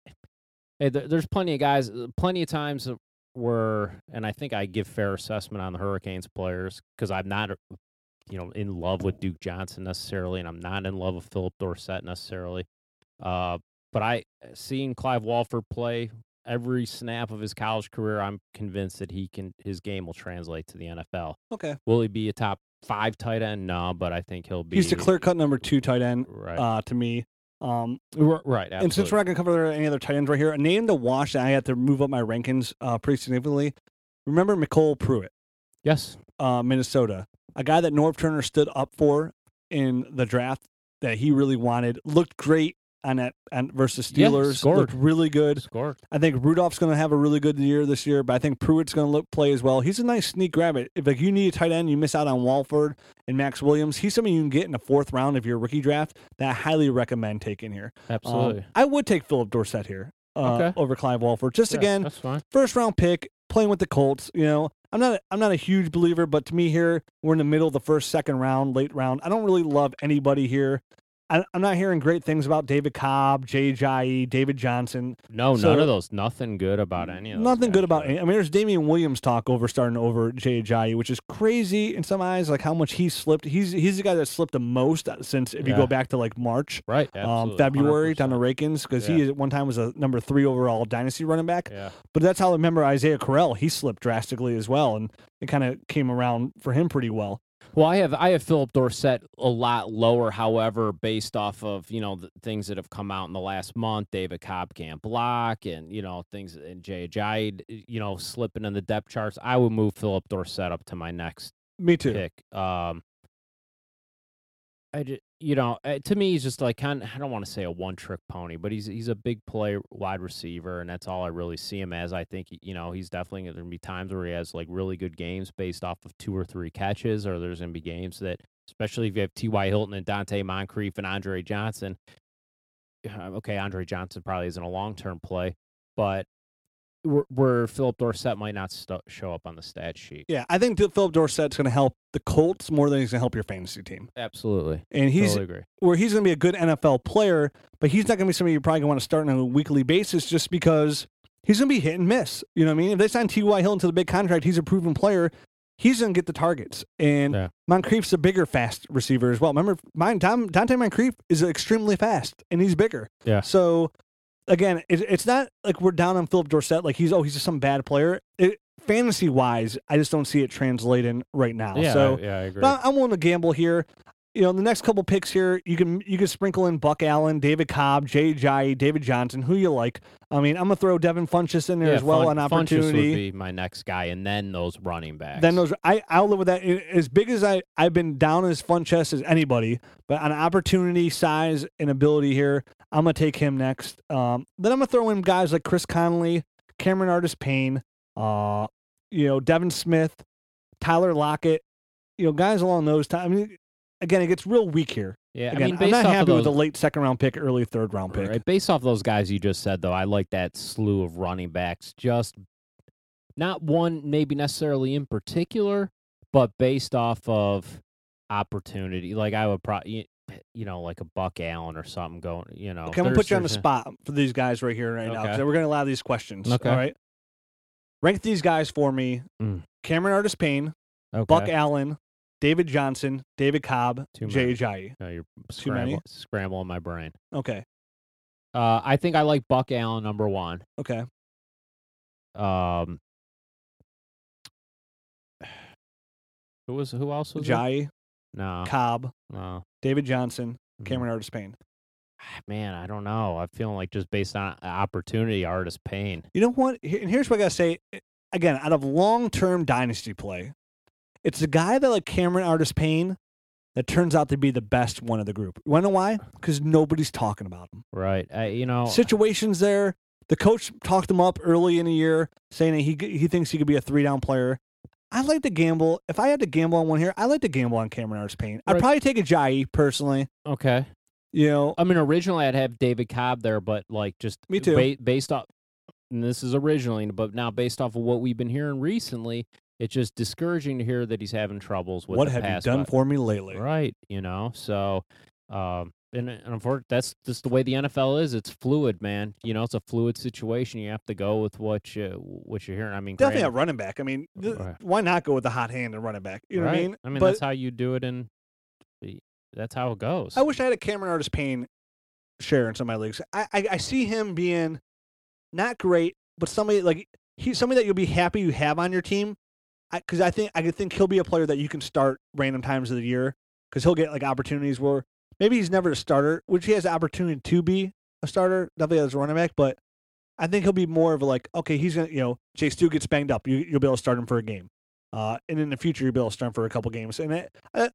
hey, there, there's plenty of guys, uh, plenty of times where, and I think I give fair assessment on the Hurricanes players because I'm not, uh, you know, in love with Duke Johnson necessarily, and I'm not in love with Phillip Dorsett necessarily. Uh, but I seeing Clive Walford play every snap of his college career, I'm convinced that he can his game will translate to the NFL. Okay. Will he be a top five tight end? No, but I think he'll be. He's the clear cut number two tight end Right. uh, to me. Um, right. and since we're not gonna cover any other tight ends right here, a name to watch that I had to move up my rankings uh, pretty significantly. Remember MyCole Pruitt, yes. uh, Minnesota, a guy that Norv Turner stood up for in the draft that he really wanted. Looked great on that and versus Steelers. scored. looked really good. Scored. I think Rudolph's going to have a really good year this year, but I think Pruitt's going to look play as well. He's a nice sneak grab. It if like you need a tight end, you miss out on Walford and Maxx Williams. He's something you can get in the fourth round of your rookie draft that I highly recommend taking here. Um, Absolutely. I would take Phillip Dorsett here uh, Okay. over Clive Walford. Just Yeah, again, that's fine. first round pick, playing with the Colts. You know, I'm not I'm not a huge believer, but to me here, we're in the middle of the first, second round, late round. I don't really love anybody here. I, I'm not hearing great things about David Cobb, Jay Ajayi, David Johnson. No, none of those. Nothing good about any of those. Nothing good about any. I mean, there's Damien Williams talk over starting over Jay Ajayi, which is crazy in some eyes, like how much he slipped. He's he's the guy that slipped the most since if you go back to like March, Right. um, February down to 100%. Rakins because Yeah. he at one time was a number three overall dynasty running back. Yeah. But that's how I remember Isaiah Crowell. He slipped drastically as well, and it kind of came around for him pretty well. Well, I have I have Phillip Dorsett a lot lower. However, based off of you know the things that have come out in the last month, David Cobb can't block, and you know things and Jay you know slipping in the depth charts. I would move Phillip Dorsett up to my next Me too. pick. Um, I ju- you know, uh, to me, he's just like kind. I don't want to say a one trick pony, but he's he's a big play wide receiver, and that's all I really see him as. I think you know he's definitely to be times where he has like really good games based off of two or three catches, or there's going to be games that, especially if you have T. Y. Hilton and Donte Moncrief and Andre Johnson. Okay, Andre Johnson probably isn't a long term play, but where, where Phillip Dorsett might not st- show up on the stat sheet. Yeah, I think Phillip Dorsett's going to help the Colts more than he's going to help your fantasy team. Absolutely, And he's totally agree. where he's going to be a good NFL player, but he's not going to be somebody you're probably want to start on a weekly basis just because he's going to be hit and miss. You know what I mean? If they sign T.Y. Hill into the big contract, he's a proven player. He's going to get the targets. And Yeah. Moncrief's a bigger, fast receiver as well. Remember, mine, Tom, Donte Moncrief is extremely fast, and he's bigger. Yeah. So, again, it, it's not like we're down on Phillip Dorsett, like he's, oh, he's just some bad player. It, fantasy wise, I just don't see it translating right now. Yeah, so, yeah, I agree. but I'm willing to gamble here. You know, the next couple picks here, you can you can sprinkle in Buck Allen, David Cobb, Jay Ajayi, David Johnson, who you like. I mean, I'm gonna throw Devin Funchess in there yeah, as well, Fun- an Funchess would be my next guy, and then those running backs. Then those, I I'll live with that. As big as I I've been down as Funchess as anybody, but on opportunity, size, and ability here, I'm gonna take him next. Um, then I'm gonna throw in guys like Chris Conley, Cameron Artis Payne, uh, you know, Devin Smith, Tyler Lockett, you know, guys along those times. I mean, again, it gets real weak here. yeah, Again, I mean, I'm not happy of with those, the late second round pick, early third round pick. Right, based off those guys you just said, though, I like that slew of running backs. Just not one, maybe necessarily in particular, but based off of opportunity. Like I would probably, you know, like a Buck Allen or something going. You know, Okay, I'm gonna put you on the spot for these guys right here, right now. Okay. We're gonna allow these questions. Okay. All right. Rank these guys for me: Mm. Cameron Artis Payne, Okay. Buck Allen, David Johnson, David Cobb, Too Jay. Ajayi. No, you're Too many? scramble, scrambling my brain. Okay. Uh, I think I like Buck Allen number one. Okay. Um, who was who else was? Ajayi, No, Cobb, no. David Johnson, Mhm. Cameron Artis Payne. man, I don't know. I'm feeling like just based on opportunity, Artis Payne. You know what? And here's what I gotta say. eh, Again, out of long-term dynasty play, it's a guy that like Cameron Artis Payne that turns out to be the best one of the group. You wanna know why? Because nobody's talking about him. Right. I, you know, Situations there. The coach talked him up early in the year, saying that he he thinks he could be a three-down player. I like to gamble. If I had to gamble on one here, I like to gamble on Cameron Artis Payne. I'd Right. probably take Ajayi personally. okay. You know, I mean, originally I'd have David Cobb there, but like just Me too. ba- based off, and this is originally, but now based off of what we've been hearing recently, it's just discouraging to hear that he's having troubles with what the have you pass done rush. for me lately? Right. You know, so, um, and, and unfortunately, that's just the way the NFL is. It's fluid, man. You know, it's a fluid situation. You have to go with what you what you're hearing. I mean, Definitely a running back. I mean, th- Right. why not go with the hot hand and running back? You know what I mean? I mean, but that's how you do it, and that's how it goes. I wish I had a Cameron Artis Payne share in some of my leagues. I, I I see him being not great, but somebody like he's somebody that you'll be happy you have on your team. Because I, think I could think he'll be a player that you can start random times of the year because he'll get like opportunities where maybe he's never a starter, which he has the opportunity to be a starter, definitely as a running back. But I think he'll be more of a like, okay, he's gonna, you know, Chase Stu gets banged up, you, you'll be able to start him for a game, uh, and in the future you'll be able to start him for a couple games. And it, uh,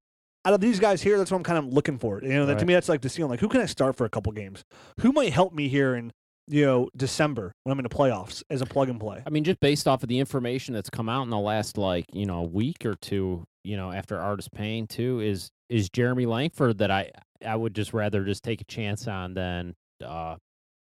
out of these guys here, that's what I'm kind of looking for. You know, that to me that's like the ceiling. Like, who can I start for a couple games? Who might help me here in you know December when I'm in the playoffs as a plug and play? I mean, just based off of the information that's come out in the last like you know week or two, you know, after Artis Payne too, is is Jeremy Langford that I I would just rather just take a chance on than uh,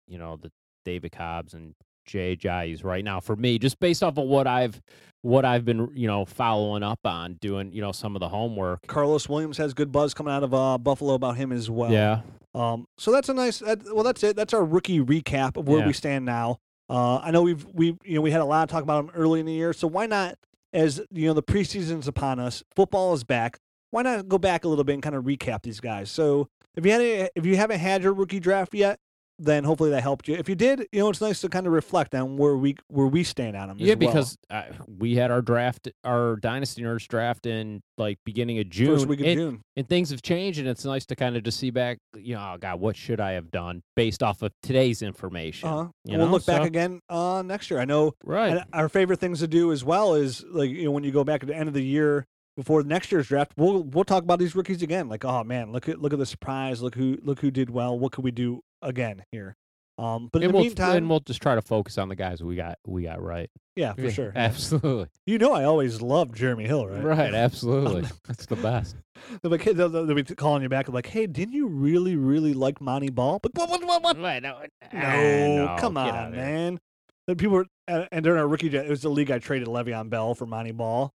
you know, the David Cobbs and Jay Ajayis right now for me, just based off of what I've what I've been you know following up on, doing you know some of the homework. Carlos Williams has good buzz coming out of uh, Buffalo about him as well. Yeah, Um, so that's a nice. That, well, that's it. That's our rookie recap of where Yeah. we stand now. Uh, I know we've we you know we had a lot of talk about him early in the year. So why not, as you know, the preseason's upon us, football is back. Why not go back a little bit and kind of recap these guys? So if you had any, if you haven't had your rookie draft yet, then hopefully that helped you. If you did, you know, it's nice to kind of reflect on where we where we stand on them. yeah, as well. because uh, we had our draft, our Dynasty Nerds draft in like beginning of June, first week of and- June. and things have changed and it's nice to kind of just see back you know oh god what should i have done based off of today's information Uh-huh. we'll know, look back so- again uh, next year. I know right our favorite things to do as well is like you know when you go back at the end of the year before next year's draft, we'll we'll talk about these rookies again. Like, oh man, look at look at the surprise. Look who look who did well. What could we do again here? Um, but in and the we'll, meantime, and we'll just try to focus on the guys we got we got right yeah, for Yeah, sure. absolutely You know, I always loved Jeremy Hill, right? right, absolutely that's the best They'll be, they'll, they'll be calling you back like, hey, didn't you really really like Montee Ball? But what what what? what? Right, no, No, no, come on, man. The people were, and and during our rookie, it was the league I traded Le'Veon Bell for Montee Ball,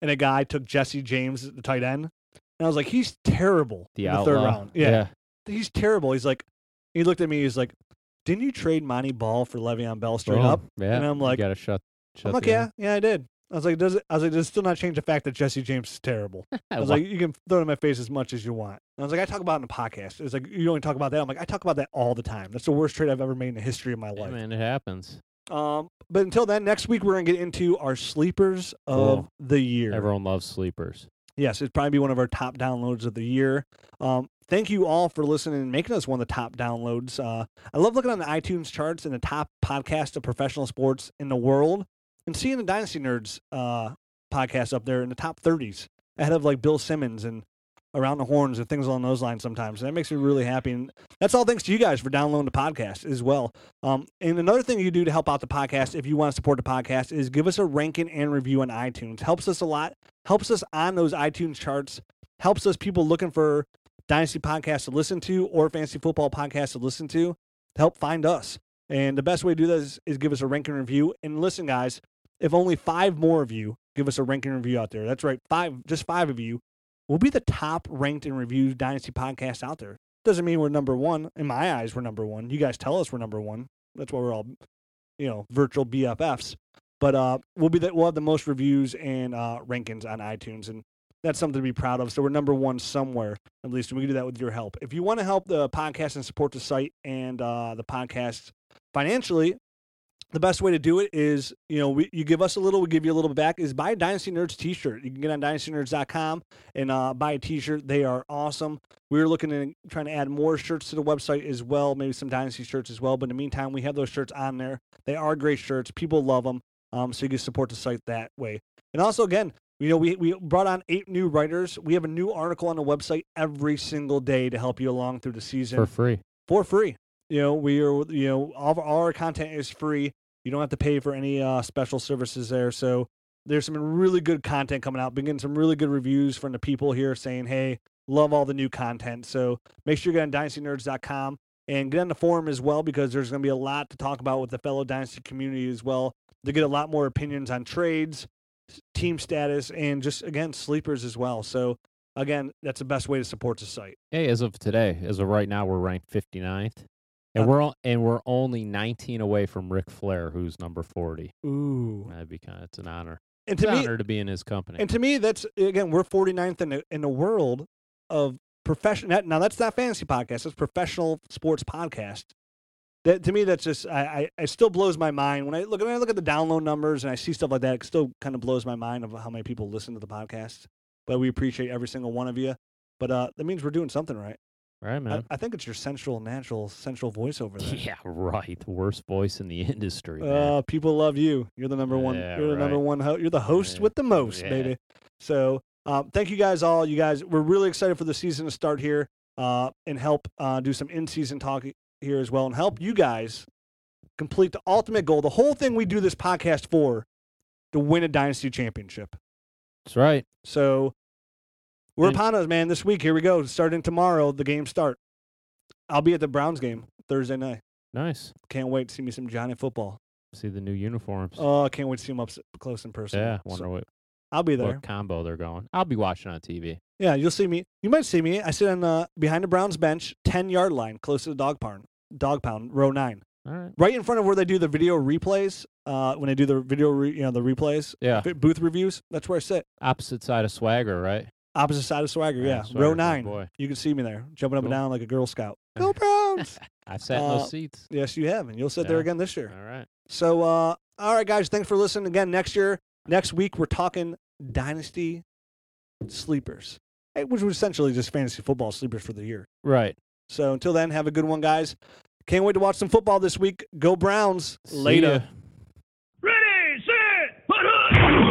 and a guy took Jesse James at the tight end, and I was like, he's terrible the in the outlaw third round. Yeah, he's terrible. He's like, he looked at me, he's like, didn't you trade Montee Ball for Le'Veon Bell straight Boom. up? yeah And I'm you like- gotta shut shut I'm like, yeah, yeah, I did. I was like, does it? I was like, does it still not change the fact that Jesse James is terrible? I was like, you can throw it in my face as much as you want. And I was like, I talk about it in the podcast. It's like you only talk about that. I'm like, I talk about that all the time. That's the worst trade I've ever made in the history of my yeah, life. man it happens Um, but until then, next week we're gonna get into our sleepers of Cool. the year. everyone loves sleepers Yes, it'd probably be one of our top downloads of the year. Um, thank you all for listening and making us one of the top downloads. Uh, I love looking on the iTunes charts and the top podcast of professional sports in the world, and seeing the Dynasty Nerds uh, podcast up there in the top 30s, ahead of like Bill Simmons and Around the Horns and things along those lines. Sometimes and that makes me really happy, and that's all thanks to you guys for downloading the podcast as well. Um, and another thing you do to help out the podcast, if you want to support the podcast, is give us a ranking and review on iTunes. Helps us a lot. Helps us on those iTunes charts. Helps us people looking for Dynasty podcasts to listen to or fantasy football podcasts to listen to. To help find us. And the best way to do this is give us a ranking review. And listen, guys, if only five more of you give us a ranking review out there, that's right, five, just five of you, we'll be the top ranked and reviewed Dynasty podcast out there. Doesn't mean we're number one. In my eyes, we're number one. You guys tell us we're number one. That's why we're all, you know, virtual BFFs. But uh, we'll be the, we'll have the most reviews and uh, rankings on iTunes, and that's something to be proud of. So we're number one somewhere, at least, and we can do that with your help. If you want to help the podcast and support the site and uh, the podcast financially, the best way to do it is, you know, we, you give us a little, we give you a little back. Is buy a Dynasty Nerds T-shirt. You can get on DynastyNerds.com and uh, buy a T-shirt. They are awesome. We're looking at trying to add more shirts to the website as well, maybe some Dynasty shirts as well. But in the meantime, we have those shirts on there. They are great shirts. People love them. Um, so you can support the site that way. And also, again, you know, we, we brought on eight new writers. We have a new article on the website every single day to help you along through the season for free. for free. You know, we are, you know, all of all our content is free. You don't have to pay for any uh, special services there. So there's some really good content coming out. Been getting some really good reviews from the people here saying, hey, love all the new content. So make sure you get on dynastynerds.com and get on the forum as well because there's going to be a lot to talk about with the fellow Dynasty community as well. To get a lot more opinions on trades, team status, and just, again, sleepers as well. So, again, that's the best way to support the site. Hey, as of today, as of right now, we're ranked 59th. And we're o- and we're only 19 away from Ric Flair, who's number 40. Ooh. That'd be kind of it's an honor. And It's to an honor to be in his company. And to me, that's again, we're 49th in the in the world of professional. Now that's not fantasy podcast; it's professional sports podcast. That to me, that's just I, I it still blows my mind when I look when I look at the download numbers and I see stuff like that. It still kind of blows my mind of how many people listen to the podcast. But we appreciate every single one of you. But uh, that means we're doing something right. Right, I, man? I think it's your central, natural, central voice over there. yeah, right. Worst voice in the industry, man. Uh, people love you. You're the number one. Yeah, you're the number one. Ho- you're the host Yeah, with the most, yeah. baby. So, um, thank you guys all. You guys, we're really excited for the season to start here, uh, and help uh, do some in-season talk here as well, and help you guys complete the ultimate goal. The whole thing we do this podcast for, to win a dynasty championship. That's right. So, we're And- upon us, man. This week, here we go. Starting tomorrow, the games start. I'll be at the Browns game Thursday night. Nice. Can't wait to see me some Johnny football. See the new uniforms. Oh, I can't wait to see them up close in person. yeah, So, wonder what, I'll be there. what combo they're going. I'll be watching on TV. Yeah, you'll see me. You might see me. I sit on the behind the Browns bench, ten yard line, close to the dog pound, dog pound, row nine, All right. right in front of where they do the video replays. Uh, when they do the video, re, you know, the replays, Yeah. booth reviews. That's where I sit, Opposite side of Swagger, right? Opposite side of Swagger. Yeah, Swagger's row nine. Boy. You can see me there, jumping up Cool. and down like a Girl Scout. Go Browns! I've sat in Uh, those seats. yes, you have, and you'll sit there again this year. All right. So, uh, all right, guys, thanks for listening again. Next year, next week, we're talking dynasty sleepers, which was essentially just fantasy football sleepers for the year. Right. So until then, have a good one, guys. Can't wait to watch some football this week. Go Browns. See Later. ya. Ready, set, put up.